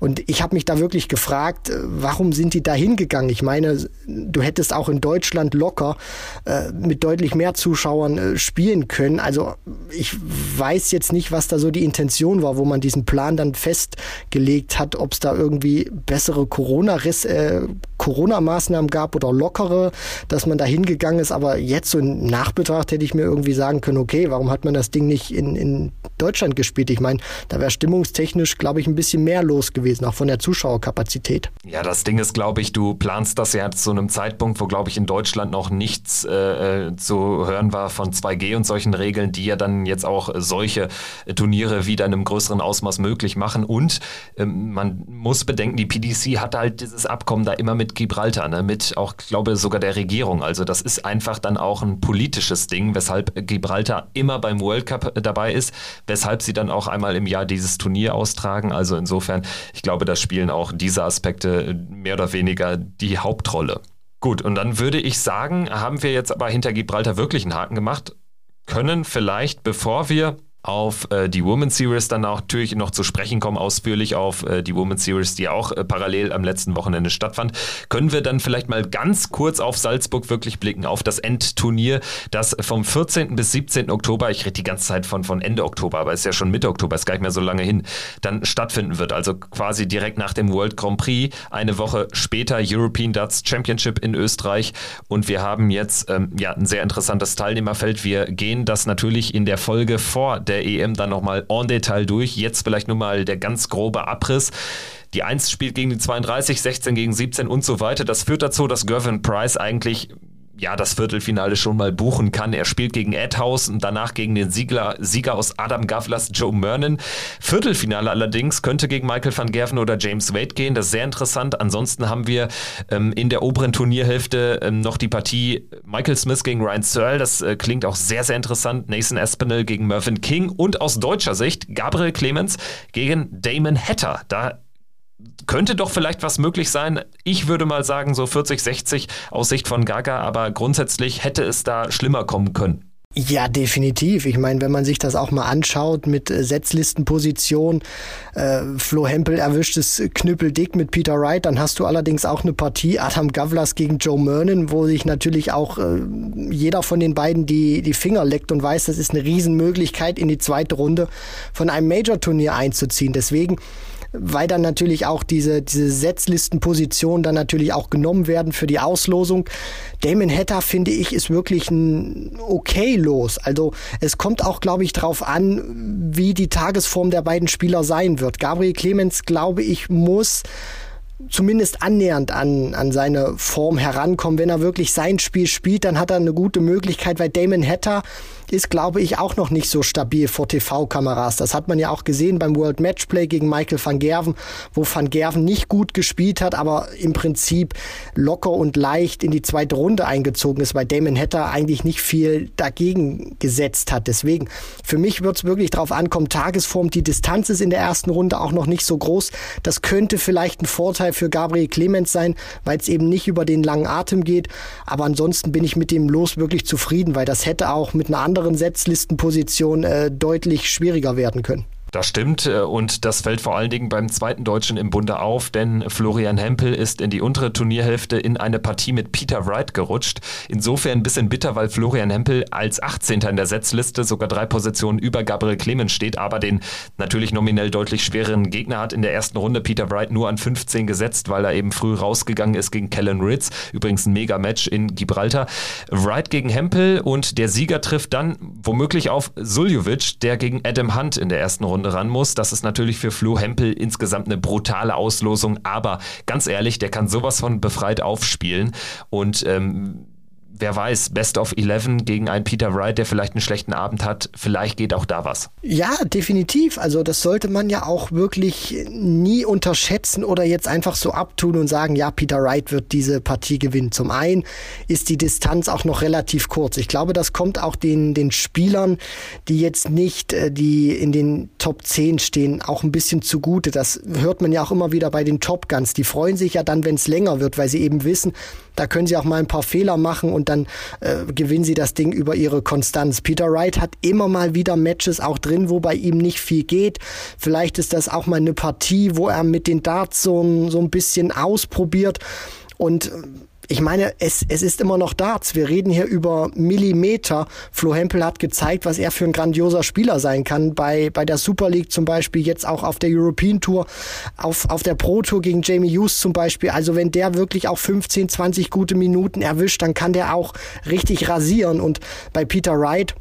Und ich habe mich da wirklich gefragt, äh, warum sind die da hingegangen? Ich meine, du hättest auch in Deutschland locker äh, mit deutlich mehr Zuschauern äh, spielen können. Also ich weiß jetzt nicht, was da so die Intention war, wo man diesen Plan dann festgelegt hat, ob es da irgendwie bessere Corona-Maßnahmen äh, Corona gab oder lockere, dass man da hingegangen ist. Aber jetzt so in Nachbetracht hätte ich mir irgendwie sagen können, okay, warum hat man das Ding nicht in, in Deutschland gespielt? Ich meine, da wäre stimmungstechnisch, glaube ich, ein bisschen mehr los gewesen gewesen, auch von der Zuschauerkapazität. Ja, das Ding ist, glaube ich, du planst das ja zu einem Zeitpunkt, wo, glaube ich, in Deutschland noch nichts äh, äh zu hören war von 2G und solchen Regeln, die ja dann jetzt auch solche Turniere wieder in einem größeren Ausmaß möglich machen. Und ähm, man muss bedenken, die PDC hat halt dieses Abkommen da immer mit Gibraltar, ne? mit auch, glaube sogar der Regierung. Also das ist einfach dann auch ein politisches Ding, weshalb Gibraltar immer beim World Cup dabei ist, weshalb sie dann auch einmal im Jahr dieses Turnier austragen. Also insofern, ich glaube, da spielen auch diese Aspekte mehr oder weniger die Hauptrolle. Gut, und dann würde ich sagen, haben wir jetzt aber hinter Gibraltar wirklich einen Haken gemacht, können vielleicht, bevor wir auf äh, die Women's Series dann auch natürlich noch zu sprechen kommen, ausführlich auf äh, die Women's Series, die auch äh, parallel am letzten Wochenende stattfand. Können wir dann vielleicht mal ganz kurz auf Salzburg wirklich blicken, auf das Endturnier, das vom 14. bis 17. Oktober, ich rede die ganze Zeit von, von Ende Oktober, aber es ist ja schon Mitte Oktober, ist gar nicht mehr so lange hin, dann stattfinden wird. Also quasi direkt nach dem World Grand Prix, eine Woche später European Darts Championship in Österreich und wir haben jetzt ähm, ja ein sehr interessantes Teilnehmerfeld. Wir gehen das natürlich in der Folge vor der EM dann nochmal en Detail durch. Jetzt vielleicht nur mal der ganz grobe Abriss. Die 1 spielt gegen die 32, 16 gegen 17 und so weiter. Das führt dazu, dass Gervin Price eigentlich ja, das Viertelfinale schon mal buchen kann. Er spielt gegen Edhouse und danach gegen den Sieger, Sieger aus Adam Gavlas, Joe Mernon. Viertelfinale allerdings könnte gegen Michael van Gerven oder James Wade gehen. Das ist sehr interessant. Ansonsten haben wir ähm, in der oberen Turnierhälfte ähm, noch die Partie Michael Smith gegen Ryan Searle. Das äh, klingt auch sehr, sehr interessant. Nathan Aspinall gegen Mervyn King und aus deutscher Sicht Gabriel Clemens gegen Damon Hatter. Da könnte doch vielleicht was möglich sein. Ich würde mal sagen, so 40, 60 aus Sicht von Gaga, aber grundsätzlich hätte es da schlimmer kommen können. Ja, definitiv. Ich meine, wenn man sich das auch mal anschaut mit äh, Setzlistenposition, äh, Flo Hempel erwischt es knüppeldick mit Peter Wright, dann hast du allerdings auch eine Partie Adam Gavlas gegen Joe Mernon, wo sich natürlich auch äh, jeder von den beiden die, die Finger leckt und weiß, das ist eine Riesenmöglichkeit, in die zweite Runde von einem Major-Turnier einzuziehen. Deswegen weil dann natürlich auch diese, diese Setzlistenpositionen dann natürlich auch genommen werden für die Auslosung. Damon Hatter, finde ich, ist wirklich ein okay los. Also es kommt auch, glaube ich, darauf an, wie die Tagesform der beiden Spieler sein wird. Gabriel Clemens, glaube ich, muss zumindest annähernd an, an seine Form herankommen. Wenn er wirklich sein Spiel spielt, dann hat er eine gute Möglichkeit, weil Damon Hatter ist, glaube ich, auch noch nicht so stabil vor TV-Kameras. Das hat man ja auch gesehen beim World Matchplay gegen Michael van Gerven, wo van Gerven nicht gut gespielt hat, aber im Prinzip locker und leicht in die zweite Runde eingezogen ist, weil Damon Hatter eigentlich nicht viel dagegen gesetzt hat. Deswegen, für mich wird es wirklich darauf ankommen, Tagesform, die Distanz ist in der ersten Runde auch noch nicht so groß. Das könnte vielleicht ein Vorteil für Gabriel Clemens sein, weil es eben nicht über den langen Atem geht. Aber ansonsten bin ich mit dem Los wirklich zufrieden, weil das hätte auch mit einer anderen Setzlistenposition äh, deutlich schwieriger werden können. Das stimmt äh, und das fällt vor allen Dingen beim zweiten Deutschen im Bunde auf, denn Florian Hempel ist in die untere Turnierhälfte in eine Partie mit Peter Wright gerutscht. Insofern ein bisschen bitter, weil Florian Hempel als 18. in der Setzliste sogar drei Positionen über Gabriel Clemens steht, aber den natürlich nominell deutlich schwereren Gegner hat in der ersten Runde Peter Wright nur an 15 gesetzt, weil er eben früh rausgegangen ist gegen Kellen Ritz. Übrigens ein Mega-Match in Gibraltar. Wright gegen Hempel und der Sieger trifft dann womöglich auf Suljovic, der gegen Adam Hunt in der ersten Runde Runde ran muss. Das ist natürlich für Flo Hempel insgesamt eine brutale Auslosung, aber ganz ehrlich, der kann sowas von befreit aufspielen und ähm, wer weiß, Best of 11 gegen einen Peter Wright, der vielleicht einen schlechten Abend hat, vielleicht geht auch da was. Ja, definitiv. Also das sollte man ja auch wirklich nie unterschätzen oder jetzt einfach so abtun und sagen, ja, Peter Wright wird diese Partie gewinnen. Zum einen ist die Distanz auch noch relativ kurz. Ich glaube, das kommt auch den, den Spielern, die jetzt nicht, äh, die in den Top 10 stehen, auch ein bisschen zugute. Das hört man ja auch immer wieder bei den Top Guns. Die freuen sich ja dann, wenn es länger wird, weil sie eben wissen, da können sie auch mal ein paar Fehler machen und dann äh, gewinnen sie das Ding über ihre Konstanz. Peter Wright hat immer mal wieder Matches auch drin, wo bei ihm nicht viel geht. Vielleicht ist das auch mal eine Partie, wo er mit den Darts so, so ein bisschen ausprobiert. Und ich meine, es, es ist immer noch Darts. Wir reden hier über Millimeter. Flo Hempel hat gezeigt, was er für ein grandioser Spieler sein kann. Bei, bei der Super League zum Beispiel, jetzt auch auf der European Tour, auf, auf der Pro Tour gegen Jamie Hughes zum Beispiel. Also wenn der wirklich auch 15, 20 gute Minuten erwischt, dann kann der auch richtig rasieren. Und bei Peter Wright,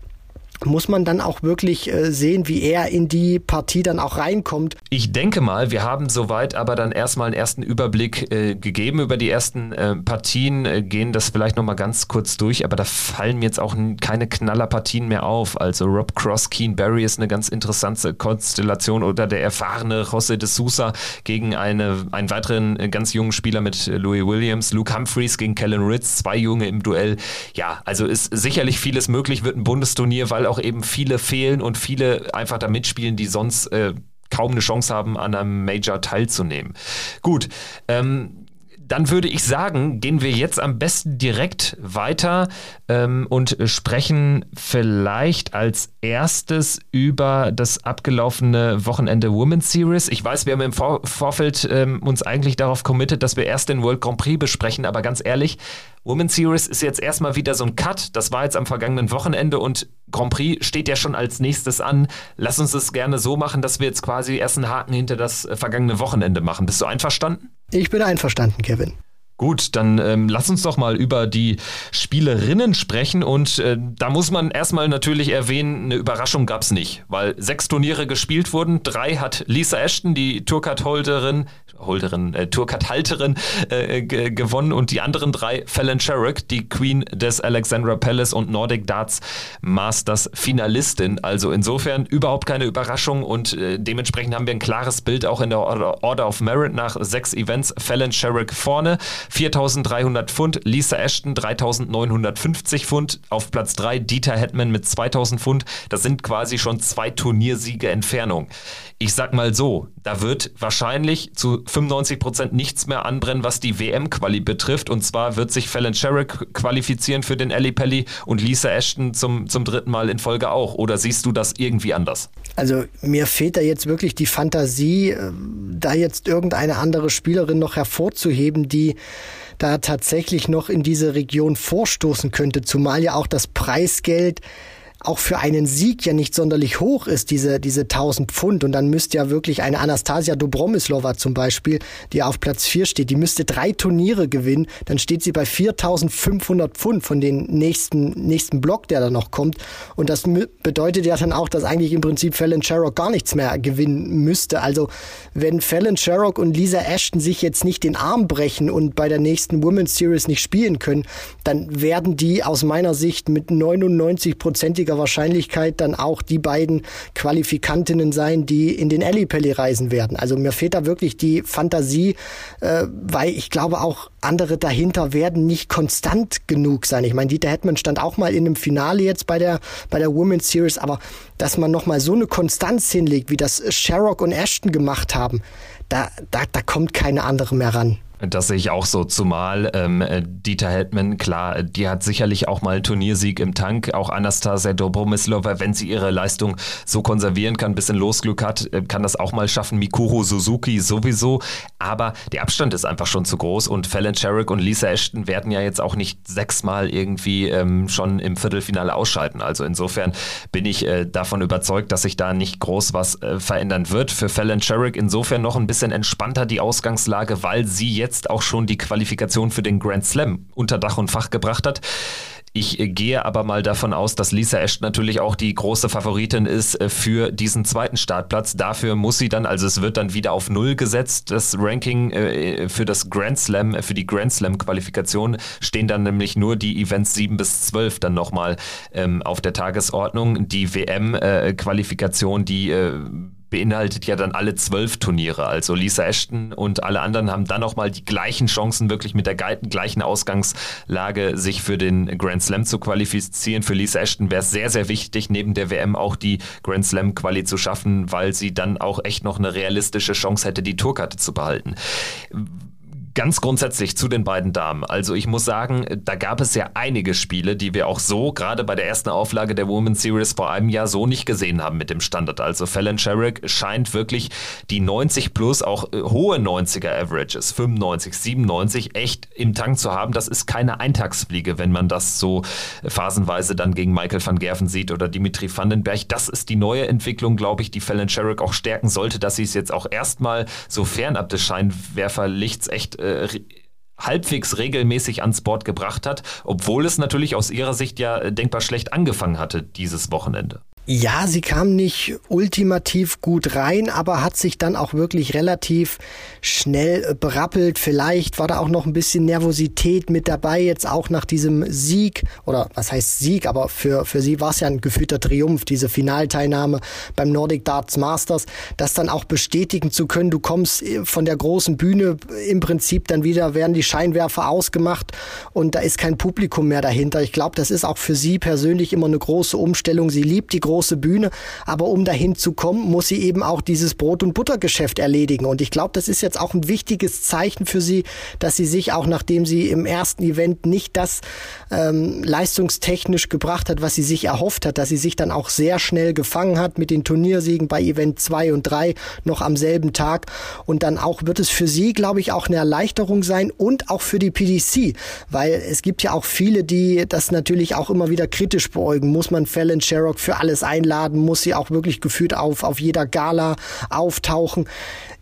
muss man dann auch wirklich äh, sehen, wie er in die Partie dann auch reinkommt. Ich denke mal, wir haben soweit aber dann erstmal einen ersten Überblick äh, gegeben über die ersten äh, Partien, äh, gehen das vielleicht nochmal ganz kurz durch, aber da fallen mir jetzt auch keine Knallerpartien mehr auf. Also Rob Cross, Keen Barry ist eine ganz interessante Konstellation oder der erfahrene José de Sousa gegen eine, einen weiteren äh, ganz jungen Spieler mit Louis Williams, Luke Humphreys gegen Kellen Ritz, zwei Junge im Duell. Ja, also ist sicherlich vieles möglich, wird ein Bundesturnier, weil auch eben viele fehlen und viele einfach da mitspielen, die sonst äh, kaum eine Chance haben, an einem Major teilzunehmen. Gut, ähm, dann würde ich sagen, gehen wir jetzt am besten direkt weiter ähm, und sprechen vielleicht als erstes über das abgelaufene Wochenende Women's Series. Ich weiß, wir haben im Vor Vorfeld ähm, uns eigentlich darauf committed, dass wir erst den World Grand Prix besprechen, aber ganz ehrlich, Women's Series ist jetzt erstmal wieder so ein Cut. Das war jetzt am vergangenen Wochenende und Grand Prix steht ja schon als nächstes an. Lass uns das gerne so machen, dass wir jetzt quasi erst einen Haken hinter das äh, vergangene Wochenende machen. Bist du einverstanden? Ich bin einverstanden, Kevin. Gut, dann ähm, lass uns doch mal über die Spielerinnen sprechen und äh, da muss man erstmal natürlich erwähnen, eine Überraschung gab es nicht, weil sechs Turniere gespielt wurden, drei hat Lisa Ashton, die Tourcard-Holderin, Holderin, äh, Tourcard-Halterin äh, gewonnen und die anderen drei Fallon Sherrick, die Queen des Alexandra Palace und Nordic Darts Masters Finalistin. Also insofern überhaupt keine Überraschung und äh, dementsprechend haben wir ein klares Bild auch in der Order of Merit nach sechs Events. Fallon Sherrick vorne, 4.300 Pfund, Lisa Ashton 3.950 Pfund, auf Platz 3 Dieter Hetman mit 2.000 Pfund. Das sind quasi schon zwei Turniersiege Entfernung. Ich sag mal so, da wird wahrscheinlich zu 95 Prozent nichts mehr anbrennen, was die WM-Quali betrifft. Und zwar wird sich Fallon Sherrick qualifizieren für den Ali Pelli und Lisa Ashton zum, zum dritten Mal in Folge auch. Oder siehst du das irgendwie anders? Also mir fehlt da jetzt wirklich die Fantasie, äh, da jetzt irgendeine andere Spielerin noch hervorzuheben, die da tatsächlich noch in diese Region vorstoßen könnte, zumal ja auch das Preisgeld auch für einen Sieg ja nicht sonderlich hoch ist, diese, diese 1000 Pfund. Und dann müsste ja wirklich eine Anastasia Dobromislova zum Beispiel, die auf Platz 4 steht, die müsste drei Turniere gewinnen. Dann steht sie bei 4500 Pfund von den nächsten, nächsten Block, der da noch kommt. Und das bedeutet ja dann auch, dass eigentlich im Prinzip Fallon Sherrock gar nichts mehr gewinnen müsste. Also wenn Fallon Sherrock und Lisa Ashton sich jetzt nicht den Arm brechen und bei der nächsten Women's Series nicht spielen können, dann werden die aus meiner Sicht mit 99-prozentiger Wahrscheinlichkeit dann auch die beiden Qualifikantinnen sein, die in den Ellipelli reisen werden. Also mir fehlt da wirklich die Fantasie, äh, weil ich glaube auch andere dahinter werden nicht konstant genug sein. Ich meine, Dieter Hetman stand auch mal in einem Finale jetzt bei der bei der Women's Series, aber dass man noch mal so eine Konstanz hinlegt, wie das Sherrock und Ashton gemacht haben, da da da kommt keine andere mehr ran. Das sehe ich auch so, zumal ähm, Dieter Heldmann, klar, die hat sicherlich auch mal Turniersieg im Tank, auch Anastasia Dobromislova, wenn sie ihre Leistung so konservieren kann, bisschen Losglück hat, äh, kann das auch mal schaffen, Mikuru Suzuki sowieso, aber der Abstand ist einfach schon zu groß und Fallon Sherrick und Lisa Ashton werden ja jetzt auch nicht sechsmal irgendwie ähm, schon im Viertelfinale ausschalten, also insofern bin ich äh, davon überzeugt, dass sich da nicht groß was äh, verändern wird. Für Fallon Sherrick. Insofern noch ein bisschen entspannter die Ausgangslage, weil sie jetzt jetzt auch schon die Qualifikation für den Grand Slam unter Dach und Fach gebracht hat. Ich äh, gehe aber mal davon aus, dass Lisa Ashton natürlich auch die große Favoritin ist äh, für diesen zweiten Startplatz. Dafür muss sie dann, also es wird dann wieder auf Null gesetzt, das Ranking äh, für das Grand Slam, für die Grand Slam Qualifikation stehen dann nämlich nur die Events 7 bis 12 dann nochmal ähm, auf der Tagesordnung. Die WM Qualifikation, die beinhaltet ja dann alle zwölf Turniere. Also Lisa Ashton und alle anderen haben dann nochmal die gleichen Chancen, wirklich mit der gleichen Ausgangslage sich für den Grand Slam zu qualifizieren. Für Lisa Ashton wäre es sehr, sehr wichtig, neben der WM auch die Grand Slam Quali zu schaffen, weil sie dann auch echt noch eine realistische Chance hätte, die Tourkarte zu behalten Ganz grundsätzlich zu den beiden Damen. Also ich muss sagen, da gab es ja einige Spiele, die wir auch so, gerade bei der ersten Auflage der Women's Series vor einem Jahr so nicht gesehen haben mit dem Standard. Also Fallon Sherrick scheint wirklich die 90 plus, auch äh, hohe 90er Averages, 95, 97, echt im Tank zu haben. Das ist keine Eintagsfliege, wenn man das so phasenweise dann gegen Michael van Gerven sieht oder Dimitri Vandenberg. Das ist die neue Entwicklung, glaube ich, die Fallon Sherrick auch stärken sollte, dass sie es jetzt auch erstmal so fernab des Scheinwerferlichts echt äh, halbwegs regelmäßig ans Board gebracht hat, obwohl es natürlich aus ihrer Sicht ja äh, denkbar schlecht angefangen hatte dieses Wochenende. Ja, sie kam nicht ultimativ gut rein, aber hat sich dann auch wirklich relativ schnell berappelt. Vielleicht war da auch noch ein bisschen Nervosität mit dabei, jetzt auch nach diesem Sieg, oder was heißt Sieg, aber für, für sie war es ja ein gefühlter Triumph, diese Finalteilnahme beim Nordic Darts Masters, das dann auch bestätigen zu können. Du kommst von der großen Bühne im Prinzip dann wieder, werden die Scheinwerfer ausgemacht und da ist kein Publikum mehr dahinter. Ich glaube, das ist auch für sie persönlich immer eine große Umstellung. Sie liebt die große große Bühne. Aber um dahin zu kommen, muss sie eben auch dieses Brot- und Buttergeschäft erledigen. Und ich glaube, das ist jetzt auch ein wichtiges Zeichen für sie, dass sie sich auch, nachdem sie im ersten Event nicht das ähm, leistungstechnisch gebracht hat, was sie sich erhofft hat, dass sie sich dann auch sehr schnell gefangen hat mit den Turniersiegen bei Event 2 und 3 noch am selben Tag. Und dann auch wird es für sie, glaube ich, auch eine Erleichterung sein und auch für die PDC, weil es gibt ja auch viele, die das natürlich auch immer wieder kritisch beäugen. Muss man Fallon Sherrock für alles einladen, muss sie auch wirklich gefühlt auf, auf jeder Gala auftauchen.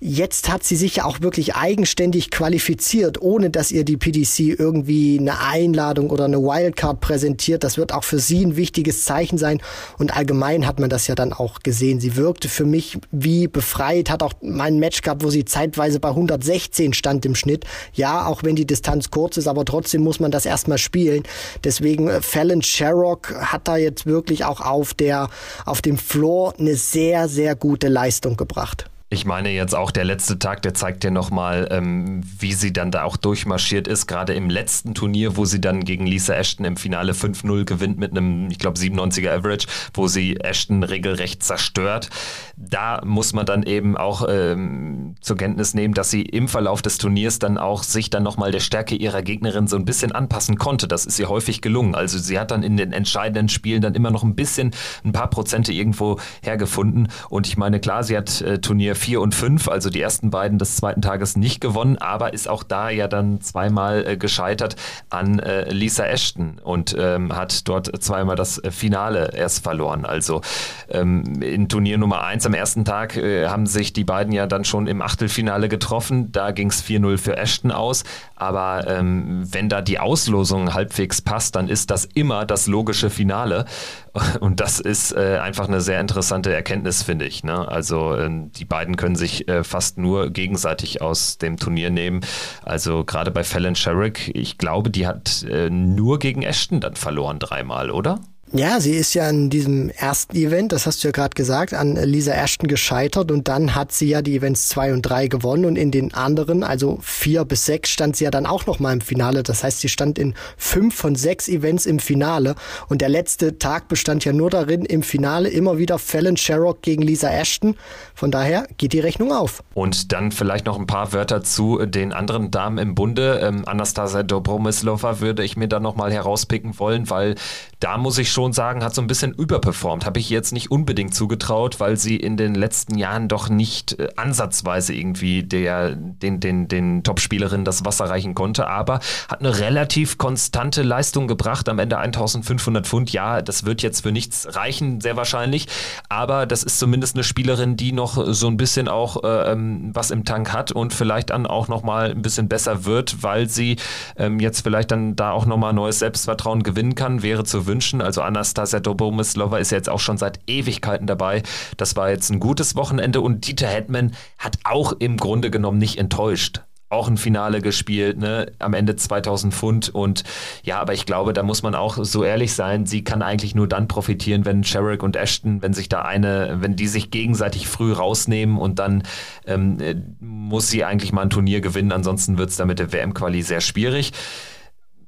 Jetzt hat sie sich ja auch wirklich eigenständig qualifiziert, ohne dass ihr die PDC irgendwie eine Einladung oder eine Wildcard präsentiert. Das wird auch für sie ein wichtiges Zeichen sein. Und allgemein hat man das ja dann auch gesehen. Sie wirkte für mich wie befreit, hat auch mein Match gehabt, wo sie zeitweise bei 116 stand im Schnitt. Ja, auch wenn die Distanz kurz ist, aber trotzdem muss man das erstmal spielen. Deswegen äh, Fallon Sherrock hat da jetzt wirklich auch auf der, auf dem Floor eine sehr, sehr gute Leistung gebracht. Ich meine jetzt auch der letzte Tag, der zeigt dir nochmal, ähm, wie sie dann da auch durchmarschiert ist. Gerade im letzten Turnier, wo sie dann gegen Lisa Ashton im Finale 5-0 gewinnt mit einem, ich glaube, 97er Average, wo sie Ashton regelrecht zerstört. Da muss man dann eben auch ähm, zur Kenntnis nehmen, dass sie im Verlauf des Turniers dann auch sich dann nochmal der Stärke ihrer Gegnerin so ein bisschen anpassen konnte. Das ist ihr häufig gelungen. Also sie hat dann in den entscheidenden Spielen dann immer noch ein bisschen, ein paar Prozente irgendwo hergefunden. Und ich meine, klar, sie hat äh, Turnier 4 und 5, also die ersten beiden des zweiten Tages nicht gewonnen, aber ist auch da ja dann zweimal äh, gescheitert an äh, Lisa Ashton und ähm, hat dort zweimal das Finale erst verloren. Also ähm, in Turnier Nummer 1 am ersten Tag äh, haben sich die beiden ja dann schon im Achtelfinale getroffen. Da ging es 4-0 für Ashton aus. Aber ähm, wenn da die Auslosung halbwegs passt, dann ist das immer das logische Finale. Und das ist äh, einfach eine sehr interessante Erkenntnis, finde ich. Ne? Also äh, die beiden können sich äh, fast nur gegenseitig aus dem Turnier nehmen. Also gerade bei Fallon Sherrick, ich glaube, die hat äh, nur gegen Ashton dann verloren dreimal, oder? Ja, sie ist ja in diesem ersten Event, das hast du ja gerade gesagt, an Lisa Ashton gescheitert und dann hat sie ja die Events zwei und drei gewonnen und in den anderen, also vier bis sechs, stand sie ja dann auch nochmal im Finale. Das heißt, sie stand in fünf von sechs Events im Finale und der letzte Tag bestand ja nur darin, im Finale immer wieder Fallon Sherrock gegen Lisa Ashton. Von daher geht die Rechnung auf. Und dann vielleicht noch ein paar Wörter zu den anderen Damen im Bunde. Ähm, Anastasia Dobromislova würde ich mir da nochmal herauspicken wollen, weil da muss ich schon sagen, hat so ein bisschen überperformt. Habe ich jetzt nicht unbedingt zugetraut, weil sie in den letzten Jahren doch nicht äh, ansatzweise irgendwie der, den, den, den Top-Spielerinnen das Wasser reichen konnte, aber hat eine relativ konstante Leistung gebracht. Am Ende 1500 Pfund. Ja, das wird jetzt für nichts reichen, sehr wahrscheinlich, aber das ist zumindest eine Spielerin, die noch so ein bisschen auch äh, ähm, was im Tank hat und vielleicht dann auch nochmal ein bisschen besser wird, weil sie ähm, jetzt vielleicht dann da auch nochmal neues Selbstvertrauen gewinnen kann, wäre zu wünschen. Also Anastasia Dobomislova ist jetzt auch schon seit Ewigkeiten dabei. Das war jetzt ein gutes Wochenende und Dieter Hetman hat auch im Grunde genommen nicht enttäuscht auch ein Finale gespielt, ne? am Ende 2000 Pfund. Und ja, aber ich glaube, da muss man auch so ehrlich sein, sie kann eigentlich nur dann profitieren, wenn Sherrick und Ashton, wenn sich da eine, wenn die sich gegenseitig früh rausnehmen und dann ähm, äh, muss sie eigentlich mal ein Turnier gewinnen, ansonsten wird es da mit der WM-Quali sehr schwierig.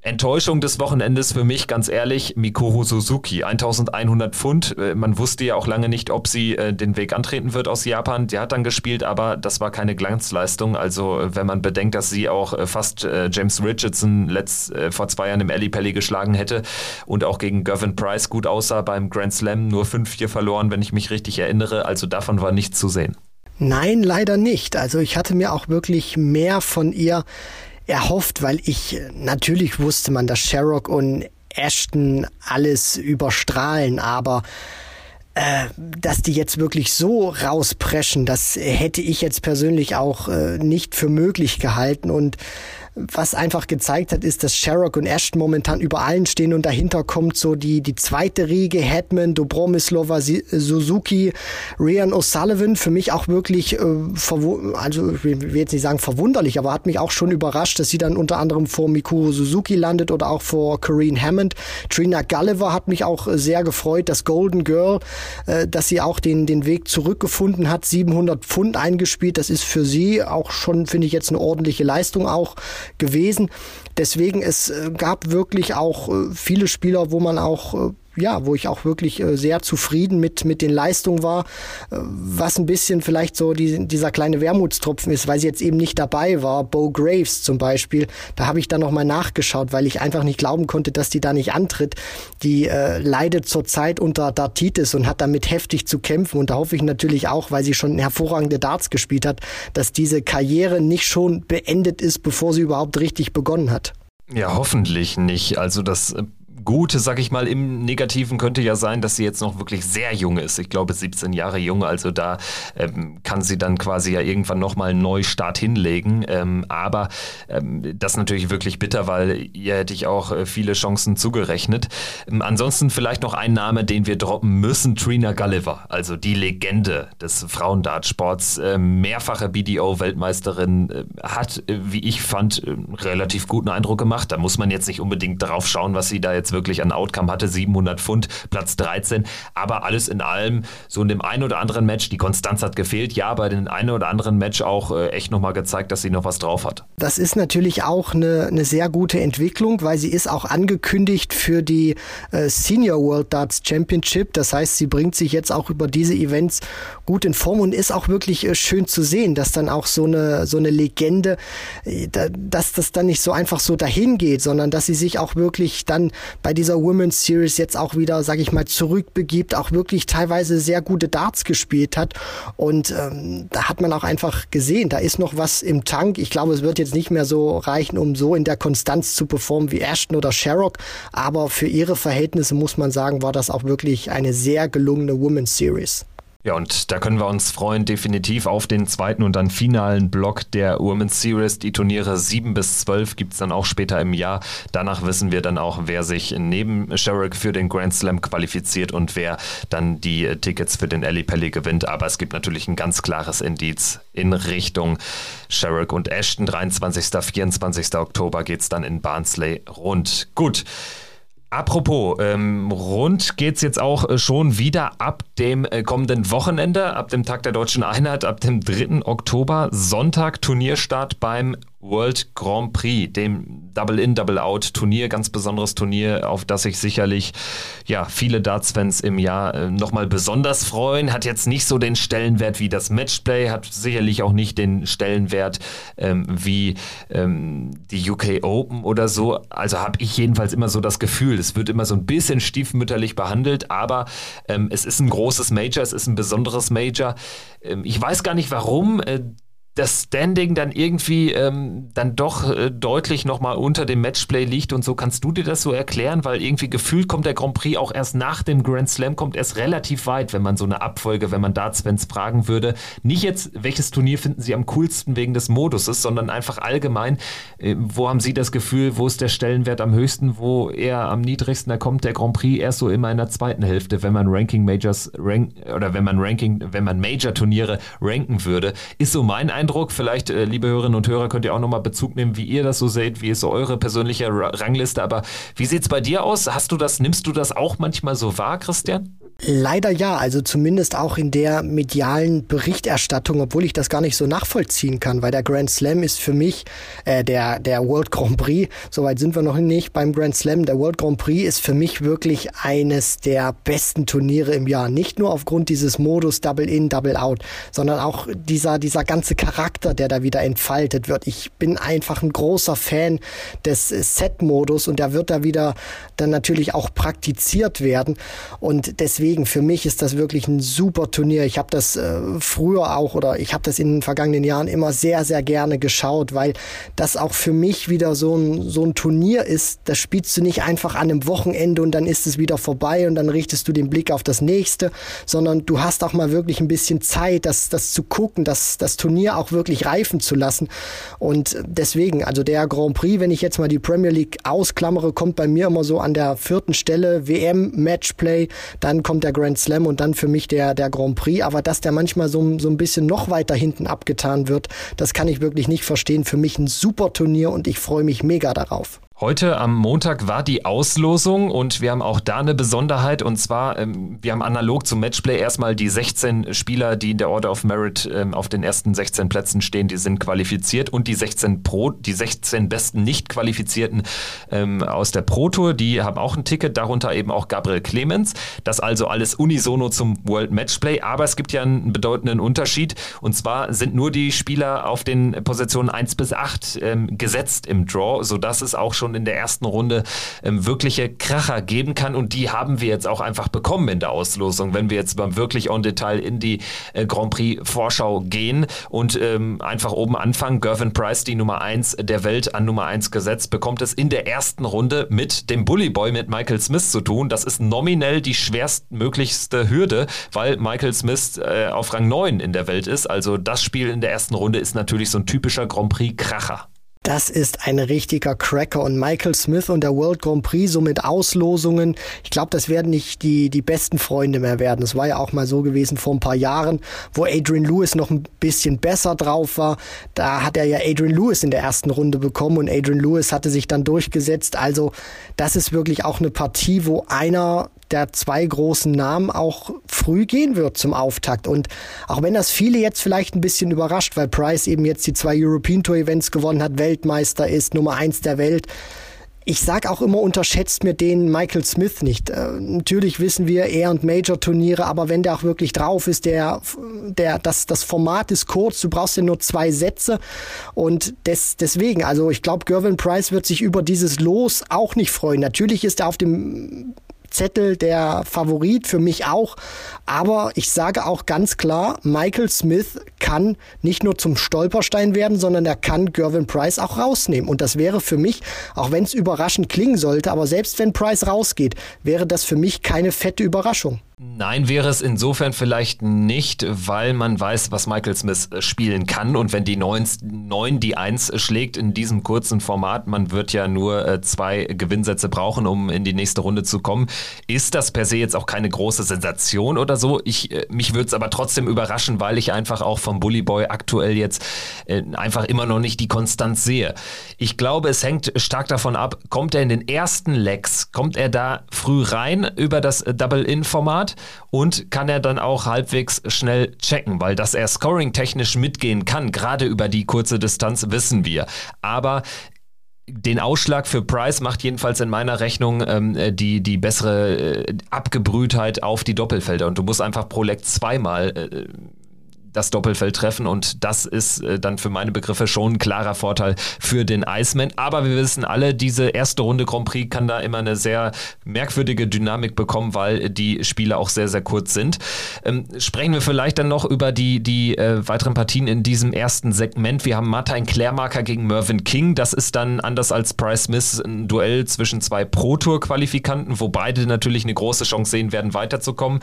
Enttäuschung des Wochenendes für mich, ganz ehrlich, Mikuru Suzuki, 1100 Pfund. Äh, man wusste ja auch lange nicht, ob sie äh, den Weg antreten wird aus Japan. Die hat dann gespielt, aber das war keine Glanzleistung. Also äh, wenn man bedenkt, dass sie auch fast James Richardson letzt, vor zwei Jahren im Alley Pally geschlagen hätte und auch gegen Gervin Price gut aussah beim Grand Slam, nur 5-4 verloren, wenn ich mich richtig erinnere. Also davon war nichts zu sehen. Nein, leider nicht. Also ich hatte mir auch wirklich mehr von ihr erhofft, weil ich natürlich wusste man, dass Sherrock und Ashton alles überstrahlen, aber äh, dass die jetzt wirklich so rauspreschen, das hätte ich jetzt persönlich auch äh, nicht für möglich gehalten und was einfach gezeigt hat, ist, dass Sherrock und Ashton momentan über allen stehen und dahinter kommt so die, die zweite Riege, Hetman, Dobromislova, Suzuki, Rian O'Sullivan, für mich auch wirklich, äh, also ich will jetzt nicht sagen verwunderlich, aber hat mich auch schon überrascht, dass sie dann unter anderem vor Mikuro Suzuki landet oder auch vor Corinne Hammond. Trina Gulliver hat mich auch sehr gefreut, das Golden Girl, äh, dass sie auch den, den Weg zurückgefunden hat, 700 Pfund eingespielt, das ist für sie auch schon, finde ich jetzt eine ordentliche Leistung auch gewesen. Deswegen, es äh, gab wirklich auch äh, viele Spieler, wo man auch äh, ja, wo ich auch wirklich sehr zufrieden mit, mit den Leistungen war, was ein bisschen vielleicht so die, dieser kleine Wermutstropfen ist, weil sie jetzt eben nicht dabei war. Bo Graves zum Beispiel, da habe ich dann nochmal nachgeschaut, weil ich einfach nicht glauben konnte, dass die da nicht antritt. Die äh, leidet zurzeit unter Dartitis und hat damit heftig zu kämpfen und da hoffe ich natürlich auch, weil sie schon hervorragende Darts gespielt hat, dass diese Karriere nicht schon beendet ist, bevor sie überhaupt richtig begonnen hat. Ja, hoffentlich nicht. Also das äh, Gute, sag ich mal, im Negativen könnte ja sein, dass sie jetzt noch wirklich sehr jung ist. Ich glaube 17 Jahre jung, also da ähm, kann sie dann quasi ja irgendwann nochmal einen Neustart hinlegen. Ähm, aber ähm, das ist natürlich wirklich bitter, weil ihr hätte ich auch äh, viele Chancen zugerechnet. Ähm, ansonsten vielleicht noch ein Name, den wir droppen müssen, Trina Gulliver, also die Legende des Frauendartsports, äh, mehrfache BDO-Weltmeisterin, äh, hat, äh, wie ich fand, einen relativ guten Eindruck gemacht. Da muss man jetzt nicht unbedingt drauf schauen, was sie da jetzt wirklich wirklich an Outcome hatte. 700 Pfund, Platz 13. Aber alles in allem, so in dem einen oder anderen Match, die Konstanz hat gefehlt. Ja, bei den einen oder anderen Match auch äh, echt nochmal gezeigt, dass sie noch was drauf hat. Das ist natürlich auch eine, eine sehr gute Entwicklung, weil sie ist auch angekündigt für die äh, Senior World Darts Championship. Das heißt, sie bringt sich jetzt auch über diese Events gut in Form und ist auch wirklich äh, schön zu sehen, dass dann auch so eine, so eine Legende, äh, dass das dann nicht so einfach so dahin geht, sondern dass sie sich auch wirklich dann bei dieser Women's Series jetzt auch wieder, sag ich mal, zurückbegibt, auch wirklich teilweise sehr gute Darts gespielt hat. Und ähm, da hat man auch einfach gesehen, da ist noch was im Tank. Ich glaube, es wird jetzt nicht mehr so reichen, um so in der Konstanz zu performen wie Ashton oder Sherrock. Aber für ihre Verhältnisse muss man sagen, war das auch wirklich eine sehr gelungene Women's Series. Ja, und da können wir uns freuen, definitiv auf den zweiten und dann finalen Block der Women's Series. Die Turniere 7 bis 12 gibt es dann auch später im Jahr. Danach wissen wir dann auch, wer sich neben Sherrick für den Grand Slam qualifiziert und wer dann die Tickets für den Ali Pelli gewinnt. Aber es gibt natürlich ein ganz klares Indiz in Richtung Sherrick und Ashton. 23. 24. Oktober geht es dann in Barnsley rund. Gut. Apropos, ähm, rund geht's jetzt auch äh, schon wieder ab dem äh, kommenden Wochenende, ab dem Tag der Deutschen Einheit, ab dem 3. Oktober, Sonntag Turnierstart beim World Grand Prix, dem Double-In, Double-Out-Turnier, ganz besonderes Turnier, auf das sich sicherlich ja, viele Darts-Fans im Jahr äh, nochmal besonders freuen. Hat jetzt nicht so den Stellenwert wie das Matchplay, hat sicherlich auch nicht den Stellenwert ähm, wie ähm, die UK Open oder so. Also habe ich jedenfalls immer so das Gefühl, es wird immer so ein bisschen stiefmütterlich behandelt, aber ähm, es ist ein großes Major, es ist ein besonderes Major. Ähm, ich weiß gar nicht warum. Äh, das Standing dann irgendwie ähm, dann doch äh, deutlich nochmal unter dem Matchplay liegt und so. Kannst du dir das so erklären? Weil irgendwie gefühlt kommt der Grand Prix auch erst nach dem Grand Slam, kommt erst relativ weit, wenn man so eine Abfolge, wenn man Darts-Fans fragen würde. Nicht jetzt, welches Turnier finden sie am coolsten wegen des Moduses, sondern einfach allgemein, äh, wo haben sie das Gefühl, wo ist der Stellenwert am höchsten, wo eher am niedrigsten, da kommt der Grand Prix erst so immer in der zweiten Hälfte, wenn man Ranking Majors rank, oder wenn man Ranking, wenn man Major-Turniere ranken würde, ist so mein Eindruck Eindruck. Vielleicht, äh, liebe Hörerinnen und Hörer, könnt ihr auch nochmal Bezug nehmen, wie ihr das so seht, wie ist so eure persönliche Rangliste. Aber wie sieht es bei dir aus? Hast du das, nimmst du das auch manchmal so wahr, Christian? Leider ja, also zumindest auch in der medialen Berichterstattung, obwohl ich das gar nicht so nachvollziehen kann, weil der Grand Slam ist für mich äh, der der World Grand Prix. Soweit sind wir noch nicht beim Grand Slam. Der World Grand Prix ist für mich wirklich eines der besten Turniere im Jahr. Nicht nur aufgrund dieses Modus Double In, Double Out, sondern auch dieser dieser ganze Charakter, der da wieder entfaltet wird. Ich bin einfach ein großer Fan des Set-Modus und der wird da wieder dann natürlich auch praktiziert werden und deswegen deswegen, für mich ist das wirklich ein super Turnier. Ich habe das äh, früher auch oder ich habe das in den vergangenen Jahren immer sehr, sehr gerne geschaut, weil das auch für mich wieder so ein, so ein Turnier ist. Das spielst du nicht einfach an einem Wochenende und dann ist es wieder vorbei und dann richtest du den Blick auf das nächste, sondern du hast auch mal wirklich ein bisschen Zeit, das, das zu gucken, das, das Turnier auch wirklich reifen zu lassen. Und deswegen, also der Grand Prix, wenn ich jetzt mal die Premier League ausklammere, kommt bei mir immer so an der vierten Stelle WM Matchplay, dann kommt kommt der Grand Slam und dann für mich der, der Grand Prix. Aber dass der manchmal so, so ein bisschen noch weiter hinten abgetan wird, das kann ich wirklich nicht verstehen. Für mich ein super Turnier und ich freue mich mega darauf. Heute am Montag war die Auslosung und wir haben auch da eine Besonderheit. Und zwar, ähm, wir haben analog zum Matchplay erstmal die 16 Spieler, die in der Order of Merit ähm, auf den ersten 16 Plätzen stehen, die sind qualifiziert. Und die 16 Pro, die 16 besten nicht qualifizierten ähm, aus der Pro Tour, die haben auch ein Ticket, darunter eben auch Gabriel Clemens. Das also alles unisono zum World Matchplay, aber es gibt ja einen bedeutenden Unterschied. Und zwar sind nur die Spieler auf den Positionen 1 bis 8 ähm, gesetzt im Draw, sodass es auch schon schon in der ersten Runde ähm, wirkliche Kracher geben kann. Und die haben wir jetzt auch einfach bekommen in der Auslosung, wenn wir jetzt mal wirklich on Detail in die äh, Grand Prix Vorschau gehen und ähm, einfach oben anfangen. Gervin Price, die Nummer 1 der Welt an Nummer 1 gesetzt, bekommt es in der ersten Runde mit dem Bully Boy, mit Michael Smith zu tun. Das ist nominell die schwerstmöglichste Hürde, weil Michael Smith äh, auf Rang 9 in der Welt ist. Also das Spiel in der ersten Runde ist natürlich so ein typischer Grand Prix Kracher. Das ist ein richtiger Cracker und Michael Smith und der World Grand Prix so mit Auslosungen. Ich glaube, das werden nicht die, die besten Freunde mehr werden. Es war ja auch mal so gewesen vor ein paar Jahren, wo Adrian Lewis noch ein bisschen besser drauf war. Da hat er ja Adrian Lewis in der ersten Runde bekommen und Adrian Lewis hatte sich dann durchgesetzt. Also das ist wirklich auch eine Partie, wo einer der zwei großen Namen auch früh gehen wird zum Auftakt. Und auch wenn das viele jetzt vielleicht ein bisschen überrascht, weil Price eben jetzt die zwei European Tour Events gewonnen hat, Weltmeister ist, Nummer eins der Welt. Ich sag auch immer, unterschätzt mir den Michael Smith nicht. Äh, natürlich wissen wir, er und Major-Turniere, aber wenn der auch wirklich drauf ist, der, der, das, das Format ist kurz, du brauchst ja nur zwei Sätze. Und des, deswegen, also ich glaube, Gervin Price wird sich über dieses Los auch nicht freuen. Natürlich ist er auf dem Zettel der Favorit, für mich auch. Aber ich sage auch ganz klar, Michael Smith kann nicht nur zum Stolperstein werden, sondern er kann Gervin Price auch rausnehmen. Und das wäre für mich, auch wenn es überraschend klingen sollte, aber selbst wenn Price rausgeht, wäre das für mich keine fette Überraschung. Nein, wäre es insofern vielleicht nicht, weil man weiß, was Michael Smith äh, spielen kann. Und wenn die 9, 9 die 1 schlägt in diesem kurzen Format, man wird ja nur äh, zwei Gewinnsätze brauchen, um in die nächste Runde zu kommen, ist das per se jetzt auch keine große Sensation oder so. Ich, äh, mich würde es aber trotzdem überraschen, weil ich einfach auch vom Bully Boy aktuell jetzt einfach immer noch nicht die Konstanz sehe. Ich glaube, es hängt stark davon ab, kommt er in den ersten Legs, kommt er da früh rein über das Double-In-Format hat und kann er dann auch halbwegs schnell checken, weil dass er scoring-technisch mitgehen kann, gerade über die kurze Distanz, wissen wir. Aber den Ausschlag für Price macht jedenfalls in meiner Rechnung ähm, die, die bessere äh, Abgebrühtheit auf die Doppelfelder. Und du musst einfach pro Leck zweimal äh, das Doppelfeld treffen und das ist äh, dann für meine Begriffe schon ein klarer Vorteil für den Iceman. Aber wir wissen alle, diese erste Runde Grand Prix kann da immer eine sehr merkwürdige Dynamik bekommen, weil die Spiele auch sehr, sehr kurz sind. Ähm, sprechen wir vielleicht dann noch über die, die äh, weiteren Partien in diesem ersten Segment. Wir haben Martin Klärmarker gegen Mervyn King. Das ist dann anders als Price Smith ein Duell zwischen zwei Pro-Tour-Qualifikanten, wo beide natürlich eine große Chance sehen werden, weiterzukommen.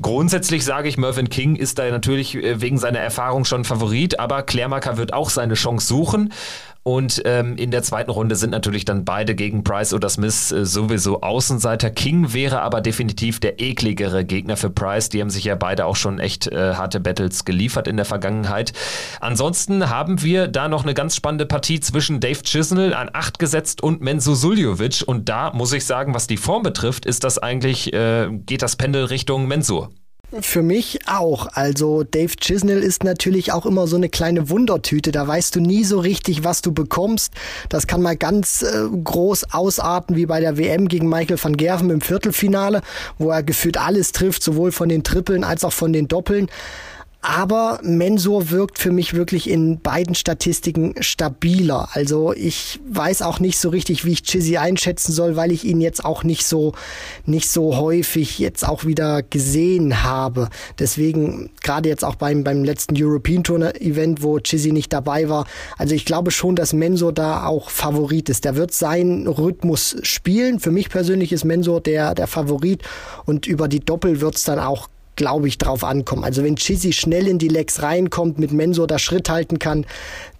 Grundsätzlich sage ich, Mervyn King ist da natürlich äh, wegen seiner Erfahrung schon Favorit, aber Klärmarker wird auch seine Chance suchen. Und ähm, in der zweiten Runde sind natürlich dann beide gegen Price oder Smith äh, sowieso Außenseiter. King wäre aber definitiv der ekligere Gegner für Price. Die haben sich ja beide auch schon echt äh, harte Battles geliefert in der Vergangenheit. Ansonsten haben wir da noch eine ganz spannende Partie zwischen Dave Chisnell an 8 gesetzt und Menzo Suljovic. Und da muss ich sagen, was die Form betrifft, ist das eigentlich, äh, geht das Pendel Richtung Mensur. Für mich auch. Also Dave Chisnell ist natürlich auch immer so eine kleine Wundertüte. Da weißt du nie so richtig, was du bekommst. Das kann mal ganz äh, groß ausarten, wie bei der WM gegen Michael van Gerven im Viertelfinale, wo er gefühlt alles trifft, sowohl von den Trippeln als auch von den Doppeln. Aber Mensur wirkt für mich wirklich in beiden Statistiken stabiler. Also ich weiß auch nicht so richtig, wie ich Chizzy einschätzen soll, weil ich ihn jetzt auch nicht so, nicht so häufig jetzt auch wieder gesehen habe. Deswegen, gerade jetzt auch beim, beim letzten European Tour Event, wo Chizzy nicht dabei war. Also ich glaube schon, dass Mensur da auch Favorit ist. Der wird seinen Rhythmus spielen. Für mich persönlich ist Mensur der, der Favorit und über die Doppel wird's dann auch glaube ich, drauf ankommen. Also wenn Chizzy schnell in die Legs reinkommt, mit Mensur da Schritt halten kann,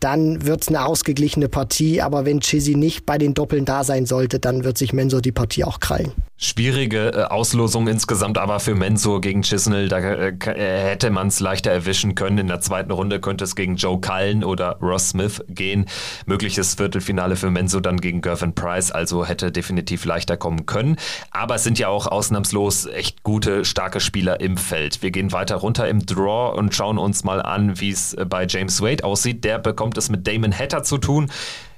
dann wird's eine ausgeglichene Partie. Aber wenn Chizzy nicht bei den Doppeln da sein sollte, dann wird sich Mensur die Partie auch krallen. Schwierige äh, Auslosung insgesamt, aber für Mensur gegen Chisnell, da äh, äh hätte man es leichter erwischen können. In der zweiten Runde könnte es gegen Joe Cullen oder Ross Smith gehen. Mögliches Viertelfinale für Mensur dann gegen Gervin Price, also hätte definitiv leichter kommen können. Aber es sind ja auch ausnahmslos echt gute, starke Spieler im Feld. Wir gehen weiter runter im Draw und schauen uns mal an, wie es bei James Wade aussieht. Der bekommt es mit Damon Hatter zu tun.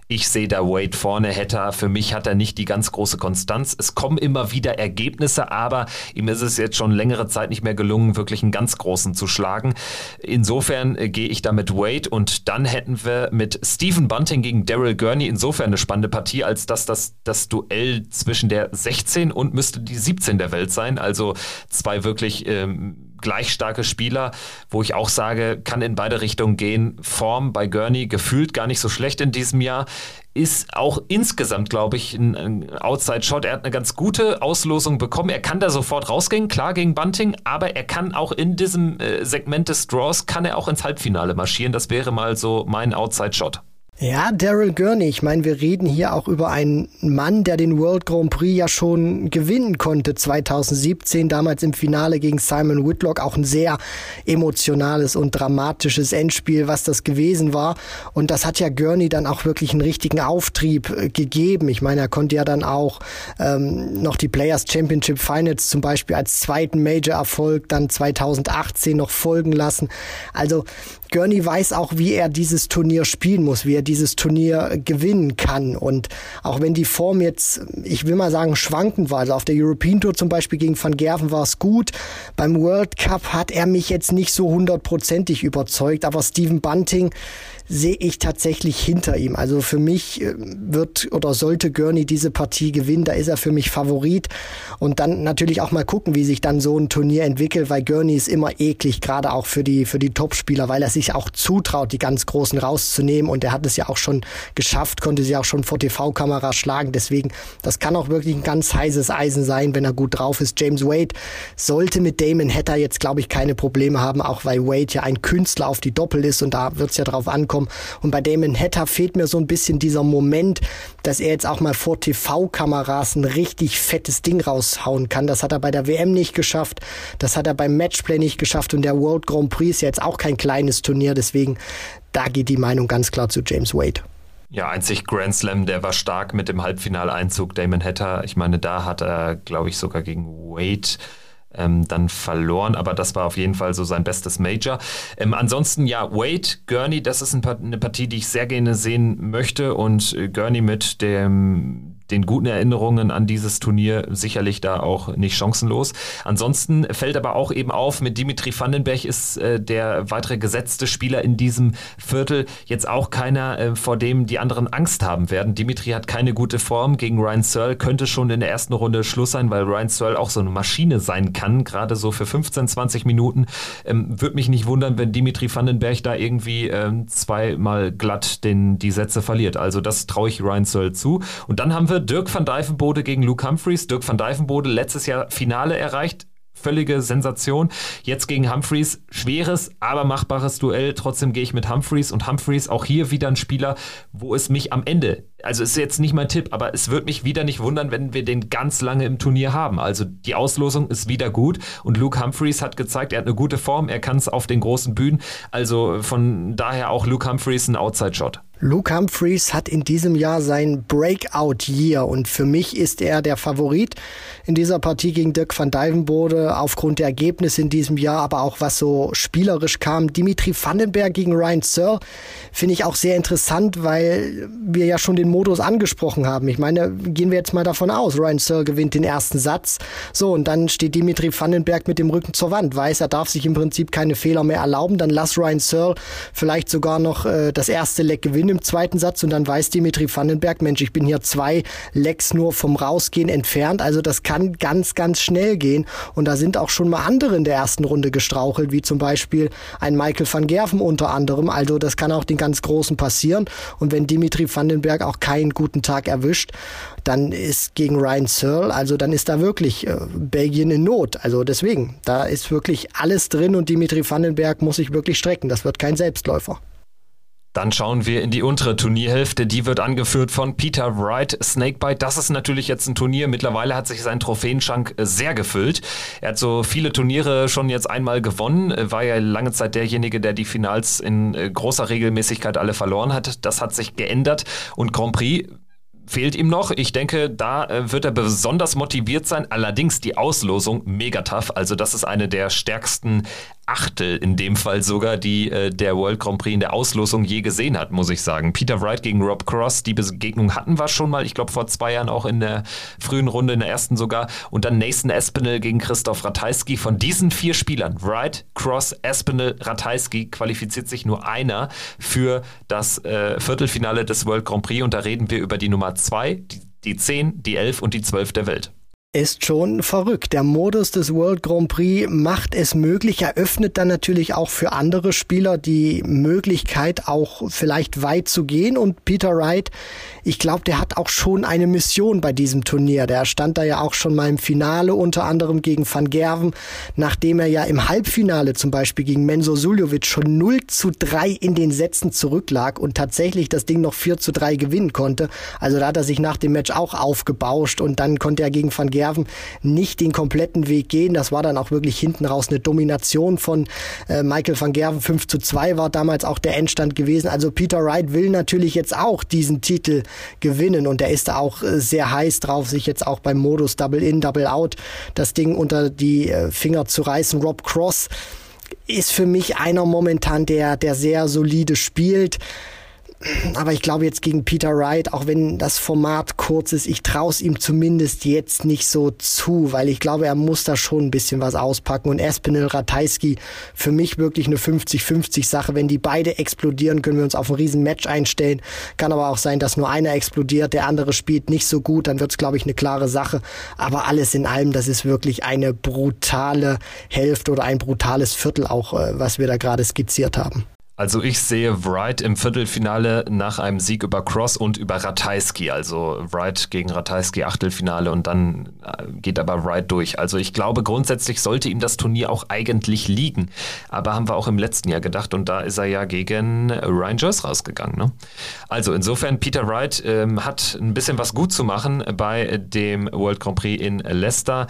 Ich sehe da Wade vorne, Hatter. Für mich hat er nicht die ganz große Konstanz. Es kommen immer wieder Ergebnisse, aber ihm ist es jetzt schon längere Zeit nicht mehr gelungen, wirklich einen ganz großen zu schlagen. Insofern äh, gehe ich da mit Wade und dann hätten wir mit Stephen Bunting gegen Daryl Gurney insofern eine spannende Partie, als dass das, das Duell zwischen der 16 und müsste die 17 der Welt sein. Also zwei wirklich ähm, gleich starke Spieler, wo ich auch sage, kann in beide Richtungen gehen. Form bei Gurney gefühlt gar nicht so schlecht in diesem Jahr. Ist auch insgesamt, glaube ich, ein, ein Outside-Shot. Er hat eine ganz gute Auslosung bekommen. Er kann da sofort rausgehen, klar gegen Bunting, aber er kann auch in diesem äh, Segment des Draws, kann er auch ins Halbfinale marschieren. Das wäre mal so mein Outside-Shot. Ja, Daryl Gurney. Ich meine, wir reden hier auch über einen Mann, der den World Grand Prix ja schon gewinnen konnte 2017, damals im Finale gegen Simon Whitlock. Auch ein sehr emotionales und dramatisches Endspiel, was das gewesen war. Und das hat ja Gurney dann auch wirklich einen richtigen Auftrieb äh, gegeben. Ich meine, er konnte ja dann auch ähm, noch die Players Championship Finals zum Beispiel als zweiten Major-Erfolg dann 2018 noch folgen lassen. Also Gurney weiß auch, wie er dieses Turnier spielen muss, wie er dieses Turnier gewinnen kann. Und auch wenn die Form jetzt, ich will mal sagen, schwankend war, also auf der European Tour zum Beispiel gegen Van Gerven war es gut. Beim World Cup hat er mich jetzt nicht so hundertprozentig überzeugt, aber Stephen Bunting sehe ich tatsächlich hinter ihm. Also für mich äh, wird oder sollte Gurney diese Partie gewinnen, da ist er für mich Favorit. Und dann natürlich auch mal gucken, wie sich dann so ein Turnier entwickelt, weil Gurney ist immer eklig, gerade auch für die, für die Topspieler, weil er sich auch zutraut, die ganz Großen rauszunehmen. Und er hat es ja auch schon geschafft, konnte sie auch schon vor TV-Kamera schlagen. Deswegen, das kann auch wirklich ein ganz heißes Eisen sein, wenn er gut drauf ist. James Wade sollte mit Damon Hatter jetzt, glaube ich, keine Probleme haben, auch weil Wade ja ein Künstler auf die Doppel ist und da wird es ja drauf ankommen. Und bei Damon Hatter fehlt mir so ein bisschen dieser Moment, dass er jetzt auch mal vor TV-Kameras ein richtig fettes Ding raushauen kann. Das hat er bei der WM nicht geschafft. Das hat er beim Matchplay nicht geschafft. Und der World Grand Prix ist ja jetzt auch kein kleines Turnier. Deswegen, da geht die Meinung ganz klar zu James Wade. Ja, einzig Grand Slam, der war stark mit dem Halbfinaleinzug. Damon Hatter, ich meine, da hat er, glaube ich, sogar gegen Wade ähm, dann verloren, aber das war auf jeden Fall so sein bestes Major. Ähm, ansonsten ja, Wade, Gurney, das ist ein eine Partie, die ich sehr gerne sehen möchte und äh, Gurney mit dem den guten Erinnerungen an dieses Turnier sicherlich da auch nicht chancenlos. Ansonsten fällt aber auch eben auf, mit Dimitri Vandenberg ist äh, der weitere gesetzte Spieler in diesem Viertel jetzt auch keiner, äh, vor dem die anderen Angst haben werden. Dimitri hat keine gute Form gegen Ryan Searle, könnte schon in der ersten Runde Schluss sein, weil Ryan Searle auch so eine Maschine sein kann, gerade so für 15, 20 Minuten. Ähm, Würde mich nicht wundern, wenn Dimitri Vandenberg da irgendwie ähm, zweimal glatt den, die Sätze verliert. Also das traue ich Ryan Searle zu. Und dann haben wir Dirk van Dijvenbode gegen Luke Humphreys. Dirk van Dijvenbode letztes Jahr Finale erreicht. Völlige Sensation. Jetzt gegen Humphreys. Schweres, aber machbares Duell. Trotzdem gehe ich mit Humphreys. Und Humphreys auch hier wieder ein Spieler, wo es mich am Ende, also ist jetzt nicht mein Tipp, aber es wird mich wieder nicht wundern, wenn wir den ganz lange im Turnier haben. Also die Auslosung ist wieder gut. Und Luke Humphreys hat gezeigt, er hat eine gute Form. Er kann es auf den großen Bühnen. Also von daher auch Luke Humphreys ein Outside-Shot. Luke Humphreys hat in diesem Jahr sein Breakout-Year und für mich ist er der Favorit in dieser Partie gegen Dirk van Dijvenbode aufgrund der Ergebnisse in diesem Jahr, aber auch was so spielerisch kam. Dimitri Vandenberg gegen Ryan Searle finde ich auch sehr interessant, weil wir ja schon den Modus angesprochen haben. Ich meine, gehen wir jetzt mal davon aus, Ryan Searle gewinnt den ersten Satz. So, und dann steht Dimitri Vandenberg mit dem Rücken zur Wand, weiß, er darf sich im Prinzip keine Fehler mehr erlauben. Dann lass Ryan Searle vielleicht sogar noch äh, das erste Leck gewinnen Gewinn im zweiten Satz und dann weiß Dimitri Vandenberg, Mensch, ich bin hier zwei Lecks nur vom Rausgehen entfernt. Also das kann ganz, ganz schnell gehen. Und da sind auch schon mal andere in der ersten Runde gestrauchelt, wie zum Beispiel ein Michael van Gerven unter anderem. Also das kann auch den ganz Großen passieren. Und wenn Dimitri Vandenberg auch keinen guten Tag erwischt, dann ist gegen Ryan Searle, also dann ist da wirklich äh, Belgien in Not. Also deswegen, da ist wirklich alles drin und Dimitri Vandenberg muss sich wirklich strecken. Das wird kein Selbstläufer. Dann schauen wir in die untere Turnierhälfte. Die wird angeführt von Peter Wright Snakebite. Das ist natürlich jetzt ein Turnier. Mittlerweile hat sich sein Trophäenschrank äh, sehr gefüllt. Er hat so viele Turniere schon jetzt einmal gewonnen. War ja lange Zeit derjenige, der die Finals in äh, großer Regelmäßigkeit alle verloren hat. Das hat sich geändert. Und Grand Prix fehlt ihm noch. Ich denke, da wird er besonders motiviert sein. Allerdings die Auslosung mega tough. Also das ist eine der stärksten Achtel in dem Fall sogar, die äh, der World Grand Prix in der Auslosung je gesehen hat, muss ich sagen. Peter Wright gegen Rob Cross, die Begegnung hatten wir schon mal, ich glaube vor zwei Jahren auch in der frühen Runde, in der ersten sogar. Und dann Nathan Espinel gegen Christoph Ratajski. Von diesen vier Spielern, Wright, Cross, Espinel, Ratajski, qualifiziert sich nur einer für das äh, Viertelfinale des World Grand Prix. Und da reden wir über die Nummer zwei, die, die 10, die 11 und die 12 der Welt. Ist schon verrückt. Der Modus des World Grand Prix macht es möglich, eröffnet dann natürlich auch für andere Spieler die Möglichkeit, auch vielleicht weit zu gehen. Und Peter Wright, ich glaube, der hat auch schon eine Mission bei diesem Turnier. Der stand da ja auch schon mal im Finale, unter anderem gegen Van Gerven, nachdem er ja im Halbfinale zum Beispiel gegen Menzo Suljovic schon 0 zu 3 in den Sätzen zurücklag und tatsächlich das Ding noch 4 zu 3 gewinnen konnte. Also da hat er sich nach dem Match auch aufgebauscht und dann konnte er gegen Van Gerven Gerven nicht den kompletten Weg gehen. Das war dann auch wirklich hinten raus eine Domination von äh, Michael van Gerven. 5 zu 2 war damals auch der Endstand gewesen. Also Peter Wright will natürlich jetzt auch diesen Titel gewinnen und er ist da auch äh, sehr heiß drauf, sich jetzt auch beim Modus Double In, Double Out das Ding unter die äh, Finger zu reißen. Rob Cross ist für mich einer momentan, der, der sehr solide spielt aber ich glaube jetzt gegen Peter Wright, auch wenn das Format kurz ist, ich traue es ihm zumindest jetzt nicht so zu, weil ich glaube, er muss da schon ein bisschen was auspacken. Und Espinel Ratajski, für mich wirklich eine 50-50 Sache. Wenn die beide explodieren, können wir uns auf ein riesen Match einstellen. Kann aber auch sein, dass nur einer explodiert, der andere spielt nicht so gut, dann wird es, glaube ich, eine klare Sache. Aber alles in allem, das ist wirklich eine brutale Hälfte oder ein brutales Viertel auch, äh, was wir da gerade skizziert haben. Also ich sehe Wright im Viertelfinale nach einem Sieg über Cross und über Ratajski. Also Wright gegen Ratajski Achtelfinale und dann äh, geht aber Wright durch. Also ich glaube grundsätzlich sollte ihm das Turnier auch eigentlich liegen. Aber haben wir auch im letzten Jahr gedacht und da ist er ja gegen Ryan Joyce rausgegangen. Ne? Also insofern Peter Wright ähm, hat ein bisschen was gut zu machen bei dem World Grand Prix in Leicester.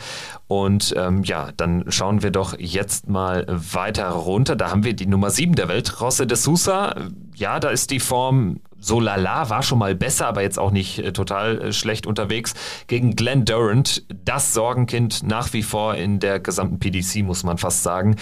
Und ähm, ja, dann schauen wir doch jetzt mal weiter runter. Da haben wir die Nummer 7 der Welt raus José de Sousa, ja, da ist die Form so lala, war schon mal besser, aber jetzt auch nicht äh, total äh, schlecht unterwegs. Gegen Glenn Durant, das Sorgenkind nach wie vor in der gesamten PDC, muss man fast sagen.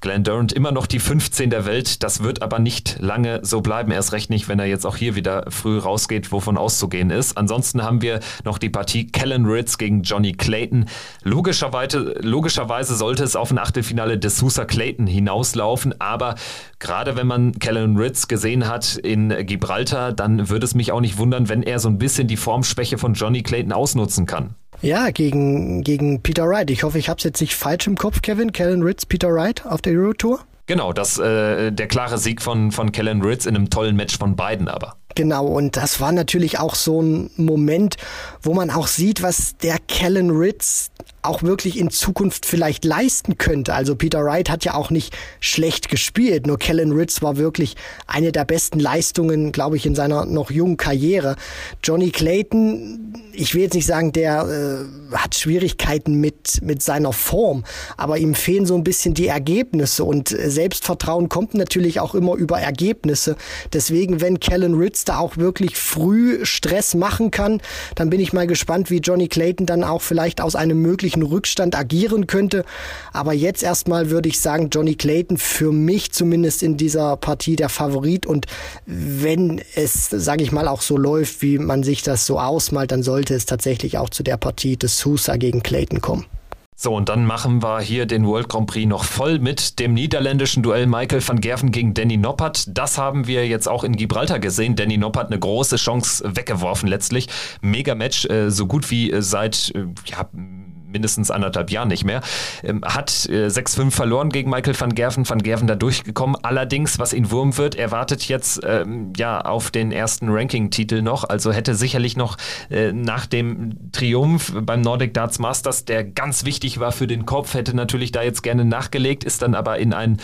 Glenn Durant immer noch die 15 der Welt. Das wird aber nicht lange so bleiben. Erst recht nicht, wenn er jetzt auch hier wieder früh rausgeht, wovon auszugehen ist. Ansonsten haben wir noch die Partie Kellen Ritz gegen Johnny Clayton. Logischerweise, logischerweise sollte es auf ein Achtelfinale des Sousa Clayton hinauslaufen, aber gerade wenn man Kellen Ritz gesehen hat in Gibraltar, dann würde es mich auch nicht wundern, wenn er so ein bisschen die Formschwäche von Johnny Clayton ausnutzen kann. Ja, gegen, gegen Peter Wright. Ich hoffe, ich habe es jetzt nicht falsch im Kopf, Kevin. Kellen Ritz, Peter Wright auf der Euro Tour. Genau, das äh, der klare Sieg von, von Kellen Ritz in einem tollen Match von beiden aber. Genau, und das war natürlich auch so ein Moment, wo man auch sieht, was der Kellen Ritz auch wirklich in Zukunft vielleicht leisten könnte. Also Peter Wright hat ja auch nicht schlecht gespielt, nur Kellen Ritz war wirklich eine der besten Leistungen, glaube ich, in seiner noch jungen Karriere. Johnny Clayton, ich will jetzt nicht sagen, der äh, hat Schwierigkeiten mit, mit seiner Form, aber ihm fehlen so ein bisschen die Ergebnisse und Selbstvertrauen kommt natürlich auch immer über Ergebnisse. Deswegen, wenn Kellen Ritz da auch wirklich früh Stress machen kann, dann bin ich mal gespannt, wie Johnny Clayton dann auch vielleicht aus einem möglichen Rückstand agieren könnte. Aber jetzt erstmal würde ich sagen, Johnny Clayton für mich zumindest in dieser Partie der Favorit. Und wenn es, sage ich mal, auch so läuft, wie man sich das so ausmalt, dann sollte es tatsächlich auch zu der Partie des Sousa gegen Clayton kommen. So, und dann machen wir hier den World Grand Prix noch voll mit dem niederländischen Duell Michael van Gerven gegen Danny Noppert. Das haben wir jetzt auch in Gibraltar gesehen. Danny Noppert eine große Chance weggeworfen letztlich. Mega Match, äh, so gut wie äh, seit äh, ja, mindestens anderthalb Jahren nicht mehr. Ähm, hat äh, 6-5 verloren gegen Michael van Gerven. Van Gerven da durchgekommen. Allerdings, was ihn wurm wird, er wartet jetzt ähm, ja auf den ersten Ranking-Titel noch. Also hätte sicherlich noch äh, nach dem Triumph beim Nordic Darts Masters, der ganz wichtig war für den Kopf, hätte natürlich da jetzt gerne nachgelegt, ist dann aber in einen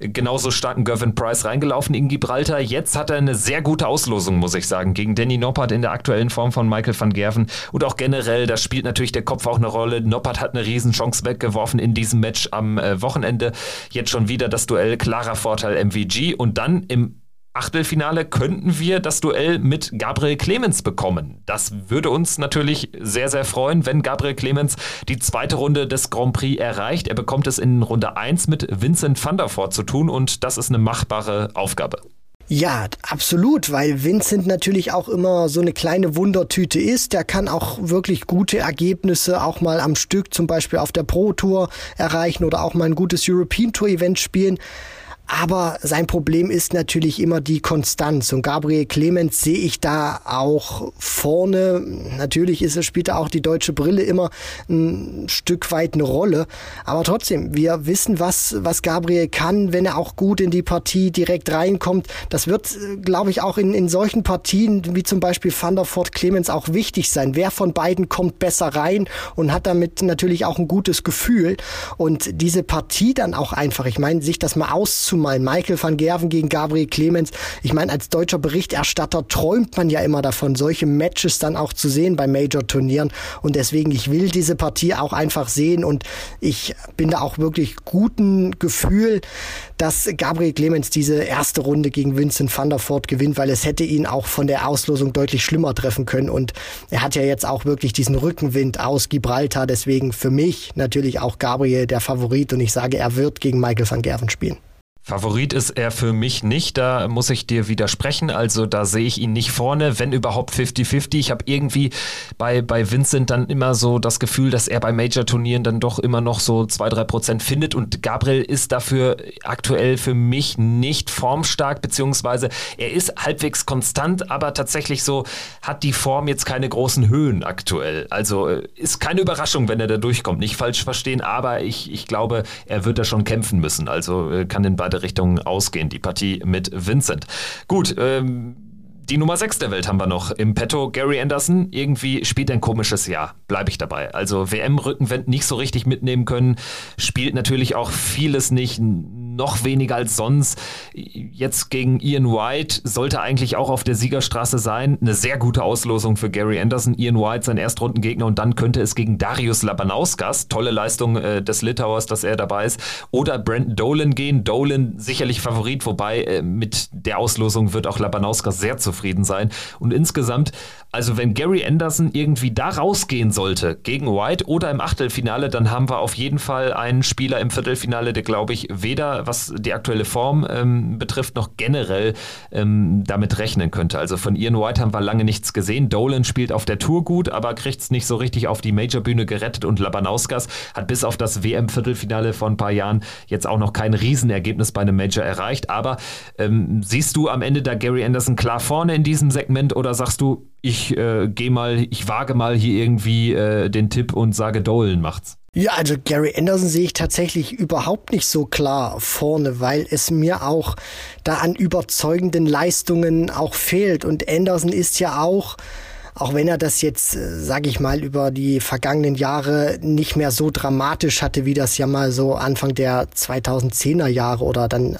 genauso starken Gervin Price reingelaufen in Gibraltar. Jetzt hat er eine sehr gute Auslosung, muss ich sagen, gegen Danny Noppert in der aktuellen Form von Michael van Gerven. Und auch generell, da spielt natürlich der Kopf auch eine Rolle. Noppert hat eine Riesenchance weggeworfen in diesem Match am äh, Wochenende. Jetzt schon wieder das Duell, klarer Vorteil MVG. Und dann im Achtelfinale könnten wir das Duell mit Gabriel Clemens bekommen. Das würde uns natürlich sehr, sehr freuen, wenn Gabriel Clemens die zweite Runde des Grand Prix erreicht. Er bekommt es in Runde 1 mit Vincent van der Voort zu tun und das ist eine machbare Aufgabe. Ja, absolut, weil Vincent natürlich auch immer so eine kleine Wundertüte ist. Der kann auch wirklich gute Ergebnisse auch mal am Stück, zum Beispiel auf der Pro Tour erreichen oder auch mal ein gutes European Tour Event spielen. Aber sein Problem ist natürlich immer die Konstanz. Und Gabriel Clemens sehe ich da auch vorne. Natürlich ist er, spielt er auch die deutsche Brille immer ein Stück weit eine Rolle. Aber trotzdem, wir wissen, was, was Gabriel kann, wenn er auch gut in die Partie direkt reinkommt. Das wird, glaube ich, auch in, in solchen Partien wie zum Beispiel Van der Voort Clemens auch wichtig sein. Wer von beiden kommt besser rein und hat damit natürlich auch ein gutes Gefühl. Und diese Partie dann auch einfach, ich meine, sich das mal auszumachen, ausmalen. Michael van Gerven gegen Gabriel Clemens. Ich meine, als deutscher Berichterstatter träumt man ja immer davon, solche Matches dann auch zu sehen bei Major-Turnieren. Und deswegen, ich will diese Partie auch einfach sehen und ich bin da auch wirklich guten Gefühl, dass Gabriel Clemens diese erste Runde gegen Vincent van der Voort gewinnt, weil es hätte ihn auch von der Auslosung deutlich schlimmer treffen können. Und er hat ja jetzt auch wirklich diesen Rückenwind aus Gibraltar. Deswegen für mich natürlich auch Gabriel der Favorit und ich sage, er wird gegen Michael van Gerven spielen. Favorit ist er für mich nicht, da muss ich dir widersprechen. Also da sehe ich ihn nicht vorne, wenn überhaupt 50-50. Ich habe irgendwie bei, bei Vincent dann immer so das Gefühl, dass er bei Major-Turnieren dann doch immer noch so 2-3 Prozent findet und Gabriel ist dafür aktuell für mich nicht formstark, beziehungsweise er ist halbwegs konstant, aber tatsächlich so hat die Form jetzt keine großen Höhen aktuell. Also äh, ist keine Überraschung, wenn er da durchkommt. Nicht falsch verstehen, aber ich, ich glaube, er wird da schon kämpfen müssen. Also äh, kann in beide beide Richtungen ausgehen, die Partie mit Vincent. Gut, ähm, die Nummer 6 der Welt haben wir noch im Petto. Gary Anderson, irgendwie spielt ein komisches Jahr. Bleibe ich dabei. Also WM-Rückenwind nicht so richtig mitnehmen können. Spielt natürlich auch vieles nicht noch weniger als sonst. Jetzt gegen Ian White sollte eigentlich auch auf der Siegerstraße sein. Eine sehr gute Auslosung für Gary Anderson. Ian White sein Erstrundengegner und dann könnte es gegen Darius Labanauskas, tolle Leistung äh, des Litauers, dass er dabei ist, oder Brandon Dolan gehen. Dolan sicherlich Favorit, wobei äh, mit der Auslosung wird auch Labanauskas sehr zufrieden sein. Und insgesamt, also wenn Gary Anderson irgendwie da rausgehen sollte gegen White oder im Achtelfinale, dann haben wir auf jeden Fall einen Spieler im Viertelfinale, der glaube ich weder was die aktuelle Form ähm, betrifft, noch generell ähm, damit rechnen könnte. Also von Ian White haben wir lange nichts gesehen. Dolan spielt auf der Tour gut, aber kriegt es nicht so richtig auf die Major-Bühne gerettet und Labanauskas hat bis auf das WM-Viertelfinale vor ein paar Jahren jetzt auch noch kein Riesenergebnis bei einem Major erreicht. Aber ähm, siehst du am Ende da Gary Anderson klar vorne in diesem Segment oder sagst du, ich äh, gehe mal, ich wage mal hier irgendwie äh, den Tipp und sage Dolan macht's? Ja, also Gary Anderson sehe ich tatsächlich überhaupt nicht so klar vorne, weil es mir auch da an überzeugenden Leistungen auch fehlt. Und Anderson ist ja auch, auch wenn er das jetzt, äh, sage ich mal, über die vergangenen Jahre nicht mehr so dramatisch hatte, wie das ja mal so Anfang der 2010er Jahre oder dann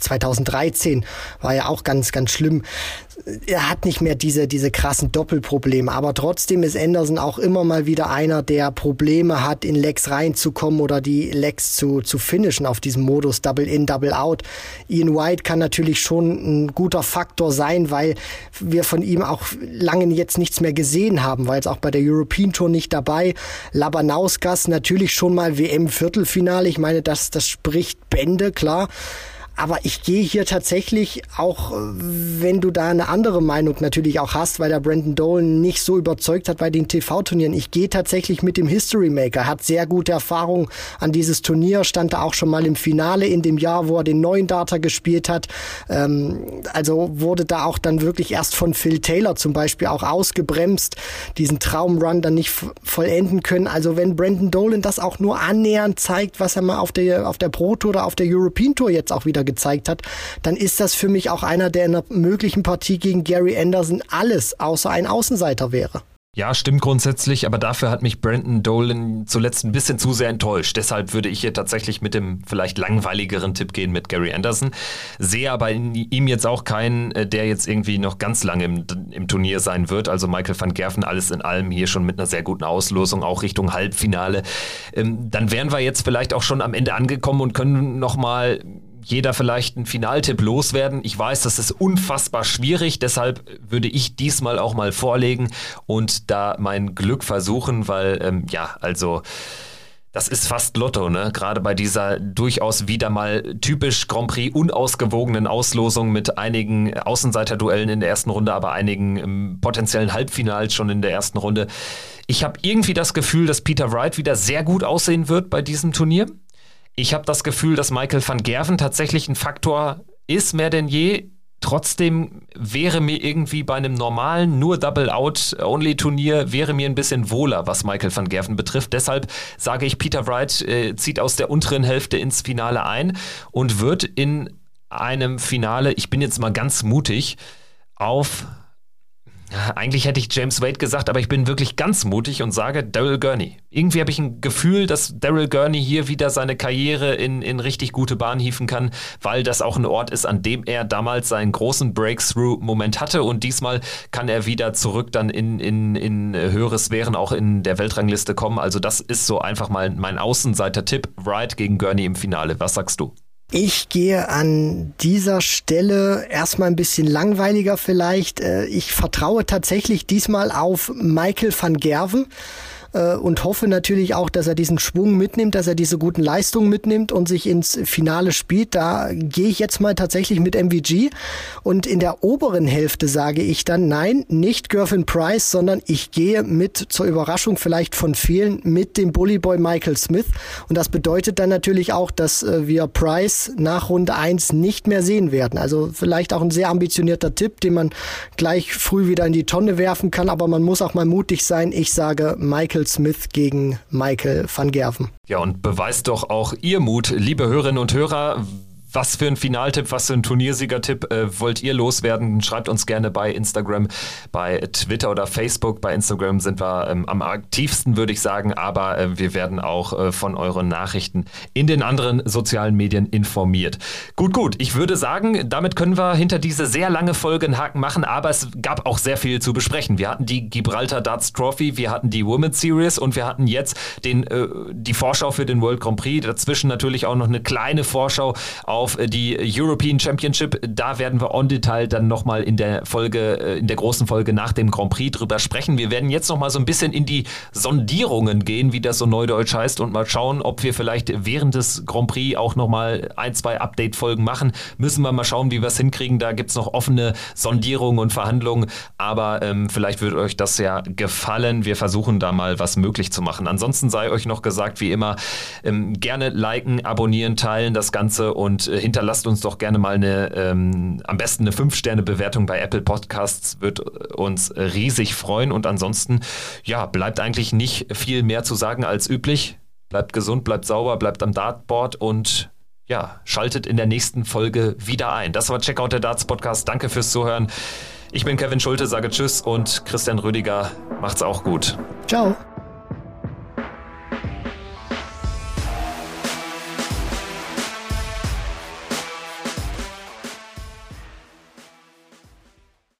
2013 war ja auch ganz, ganz schlimm. Er hat nicht mehr diese, diese krassen Doppelprobleme, aber trotzdem ist Anderson auch immer mal wieder einer, der Probleme hat, in Legs reinzukommen oder die Legs zu, zu finishen auf diesem Modus Double In, Double Out. Ian White kann natürlich schon ein guter Faktor sein, weil wir von ihm auch lange jetzt nichts mehr gesehen haben, weil es auch bei der European Tour nicht dabei. Labanauskas natürlich schon mal WM-Viertelfinale. Ich meine, das, das spricht Bände, klar. Aber ich gehe hier tatsächlich, auch wenn du da eine andere Meinung natürlich auch hast, weil der Brandon Dolan nicht so überzeugt hat bei den TV-Turnieren, ich gehe tatsächlich mit dem History Maker, hat sehr gute Erfahrung an dieses Turnier, stand da auch schon mal im Finale in dem Jahr, wo er den neuen Data gespielt hat. Ähm, also wurde da auch dann wirklich erst von Phil Taylor zum Beispiel auch ausgebremst, diesen Traumrun dann nicht vollenden können. Also wenn Brandon Dolan das auch nur annähernd zeigt, was er mal auf der, auf der Pro Tour oder auf der European Tour jetzt auch wieder gezeigt hat, dann ist das für mich auch einer, der in einer möglichen Partie gegen Gary Anderson alles außer ein Außenseiter wäre. Ja, stimmt grundsätzlich, aber dafür hat mich Brandon Dolan zuletzt ein bisschen zu sehr enttäuscht. Deshalb würde ich hier tatsächlich mit dem vielleicht langweiligeren Tipp gehen mit Gary Anderson. Sehe aber in ihm jetzt auch keinen, äh, der jetzt irgendwie noch ganz lange im, im Turnier sein wird. Also Michael van Gerven, alles in allem hier schon mit einer sehr guten Auslosung, auch Richtung Halbfinale. Ähm, dann wären wir jetzt vielleicht auch schon am Ende angekommen und können nochmal jeder vielleicht einen Finaltipp loswerden. Ich weiß, das ist unfassbar schwierig, deshalb würde ich diesmal auch mal vorlegen und da mein Glück versuchen, weil ähm, ja, also das ist fast Lotto, ne? Gerade bei dieser durchaus wieder mal typisch Grand Prix unausgewogenen Auslosung mit einigen Außenseiterduellen in der ersten Runde, aber einigen ähm, potenziellen Halbfinals schon in der ersten Runde. Ich habe irgendwie das Gefühl, dass Peter Wright wieder sehr gut aussehen wird bei diesem Turnier. Ich habe das Gefühl, dass Michael van Gerven tatsächlich ein Faktor ist, mehr denn je. Trotzdem wäre mir irgendwie bei einem normalen, nur Double-Out-Only-Turnier, wäre mir ein bisschen wohler, was Michael van Gerven betrifft. Deshalb sage ich, Peter Wright äh, zieht aus der unteren Hälfte ins Finale ein und wird in einem Finale, ich bin jetzt mal ganz mutig, auf eigentlich hätte ich James Wade gesagt, aber ich bin wirklich ganz mutig und sage Daryl Gurney. Irgendwie habe ich ein Gefühl, dass Daryl Gurney hier wieder seine Karriere in, in richtig gute Bahn hieven kann, weil das auch ein Ort ist, an dem er damals seinen großen Breakthrough-Moment hatte und diesmal kann er wieder zurück dann in, in, in höhere Sphären auch in der Weltrangliste kommen. Also das ist so einfach mal mein Außenseiter-Tipp. Wright gegen Gurney im Finale. Was sagst du? Ich gehe an dieser Stelle erstmal ein bisschen langweiliger vielleicht. Äh, ich vertraue tatsächlich diesmal auf Michael van Gerven äh, und hoffe natürlich auch, dass er diesen Schwung mitnimmt, dass er diese guten Leistungen mitnimmt und sich ins Finale spielt. Da gehe ich jetzt mal tatsächlich mit MVG und in der oberen Hälfte sage ich dann nein, nicht Gervin Price, sondern ich gehe mit zur Überraschung vielleicht von vielen mit dem Bullyboy Michael Smith und das bedeutet dann natürlich auch, dass äh, wir Price nach Runde 1 nicht mehr sehen werden. Also vielleicht auch ein sehr ambitionierter Tipp, den man gleich früh wieder in die Tonne werfen kann, aber man muss auch mal mutig sein. Ich sage Michael Michael Smith gegen Michael van Gerven. Ja, und beweist doch auch Ihr Mut, liebe Hörerinnen und Hörer. Was für ein Finaltipp, was für ein Turniersiegertipp äh, wollt ihr loswerden? Schreibt uns gerne bei Instagram, bei Twitter oder Facebook. Bei Instagram sind wir ähm, am aktivsten, würde ich sagen, aber äh, wir werden auch äh, von euren Nachrichten in den anderen sozialen Medien informiert. Gut, gut. Ich würde sagen, damit können wir hinter diese sehr lange Folge einen Haken machen, aber es gab auch sehr viel zu besprechen. Wir hatten die Gibraltar Darts Trophy, wir hatten die Women's Series und wir hatten jetzt den, äh, die Vorschau für den World Grand Prix. Dazwischen natürlich auch noch eine kleine Vorschau auf auf die European Championship. Da werden wir on Detail dann nochmal in der Folge, äh, in der großen Folge nach dem Grand Prix drüber sprechen. Wir werden jetzt nochmal so ein bisschen in die Sondierungen gehen, wie das so neudeutsch heißt, und mal schauen, ob wir vielleicht während des Grand Prix auch nochmal ein, zwei Update-Folgen machen. Müssen wir mal schauen, wie wir es hinkriegen. Da gibt es noch offene Sondierungen und Verhandlungen, aber ähm, vielleicht wird euch das ja gefallen. Wir versuchen da mal was möglich zu machen. Ansonsten sei euch noch gesagt, wie immer, ähm, gerne liken, abonnieren, teilen das Ganze und äh, hinterlasst uns doch gerne mal eine, ähm, am besten eine 5-Sterne-Bewertung bei Apple Podcasts, wird uns riesig freuen. Und ansonsten, ja, bleibt eigentlich nicht viel mehr zu sagen als üblich. Bleibt gesund, bleibt sauber, bleibt am Dartboard und ja, schaltet in der nächsten Folge wieder ein. Das war Checkout der Darts Podcast. Danke fürs Zuhören. Ich bin Kevin Schulte, sage Tschüss und Christian Rüdiger macht's auch gut. Ciao.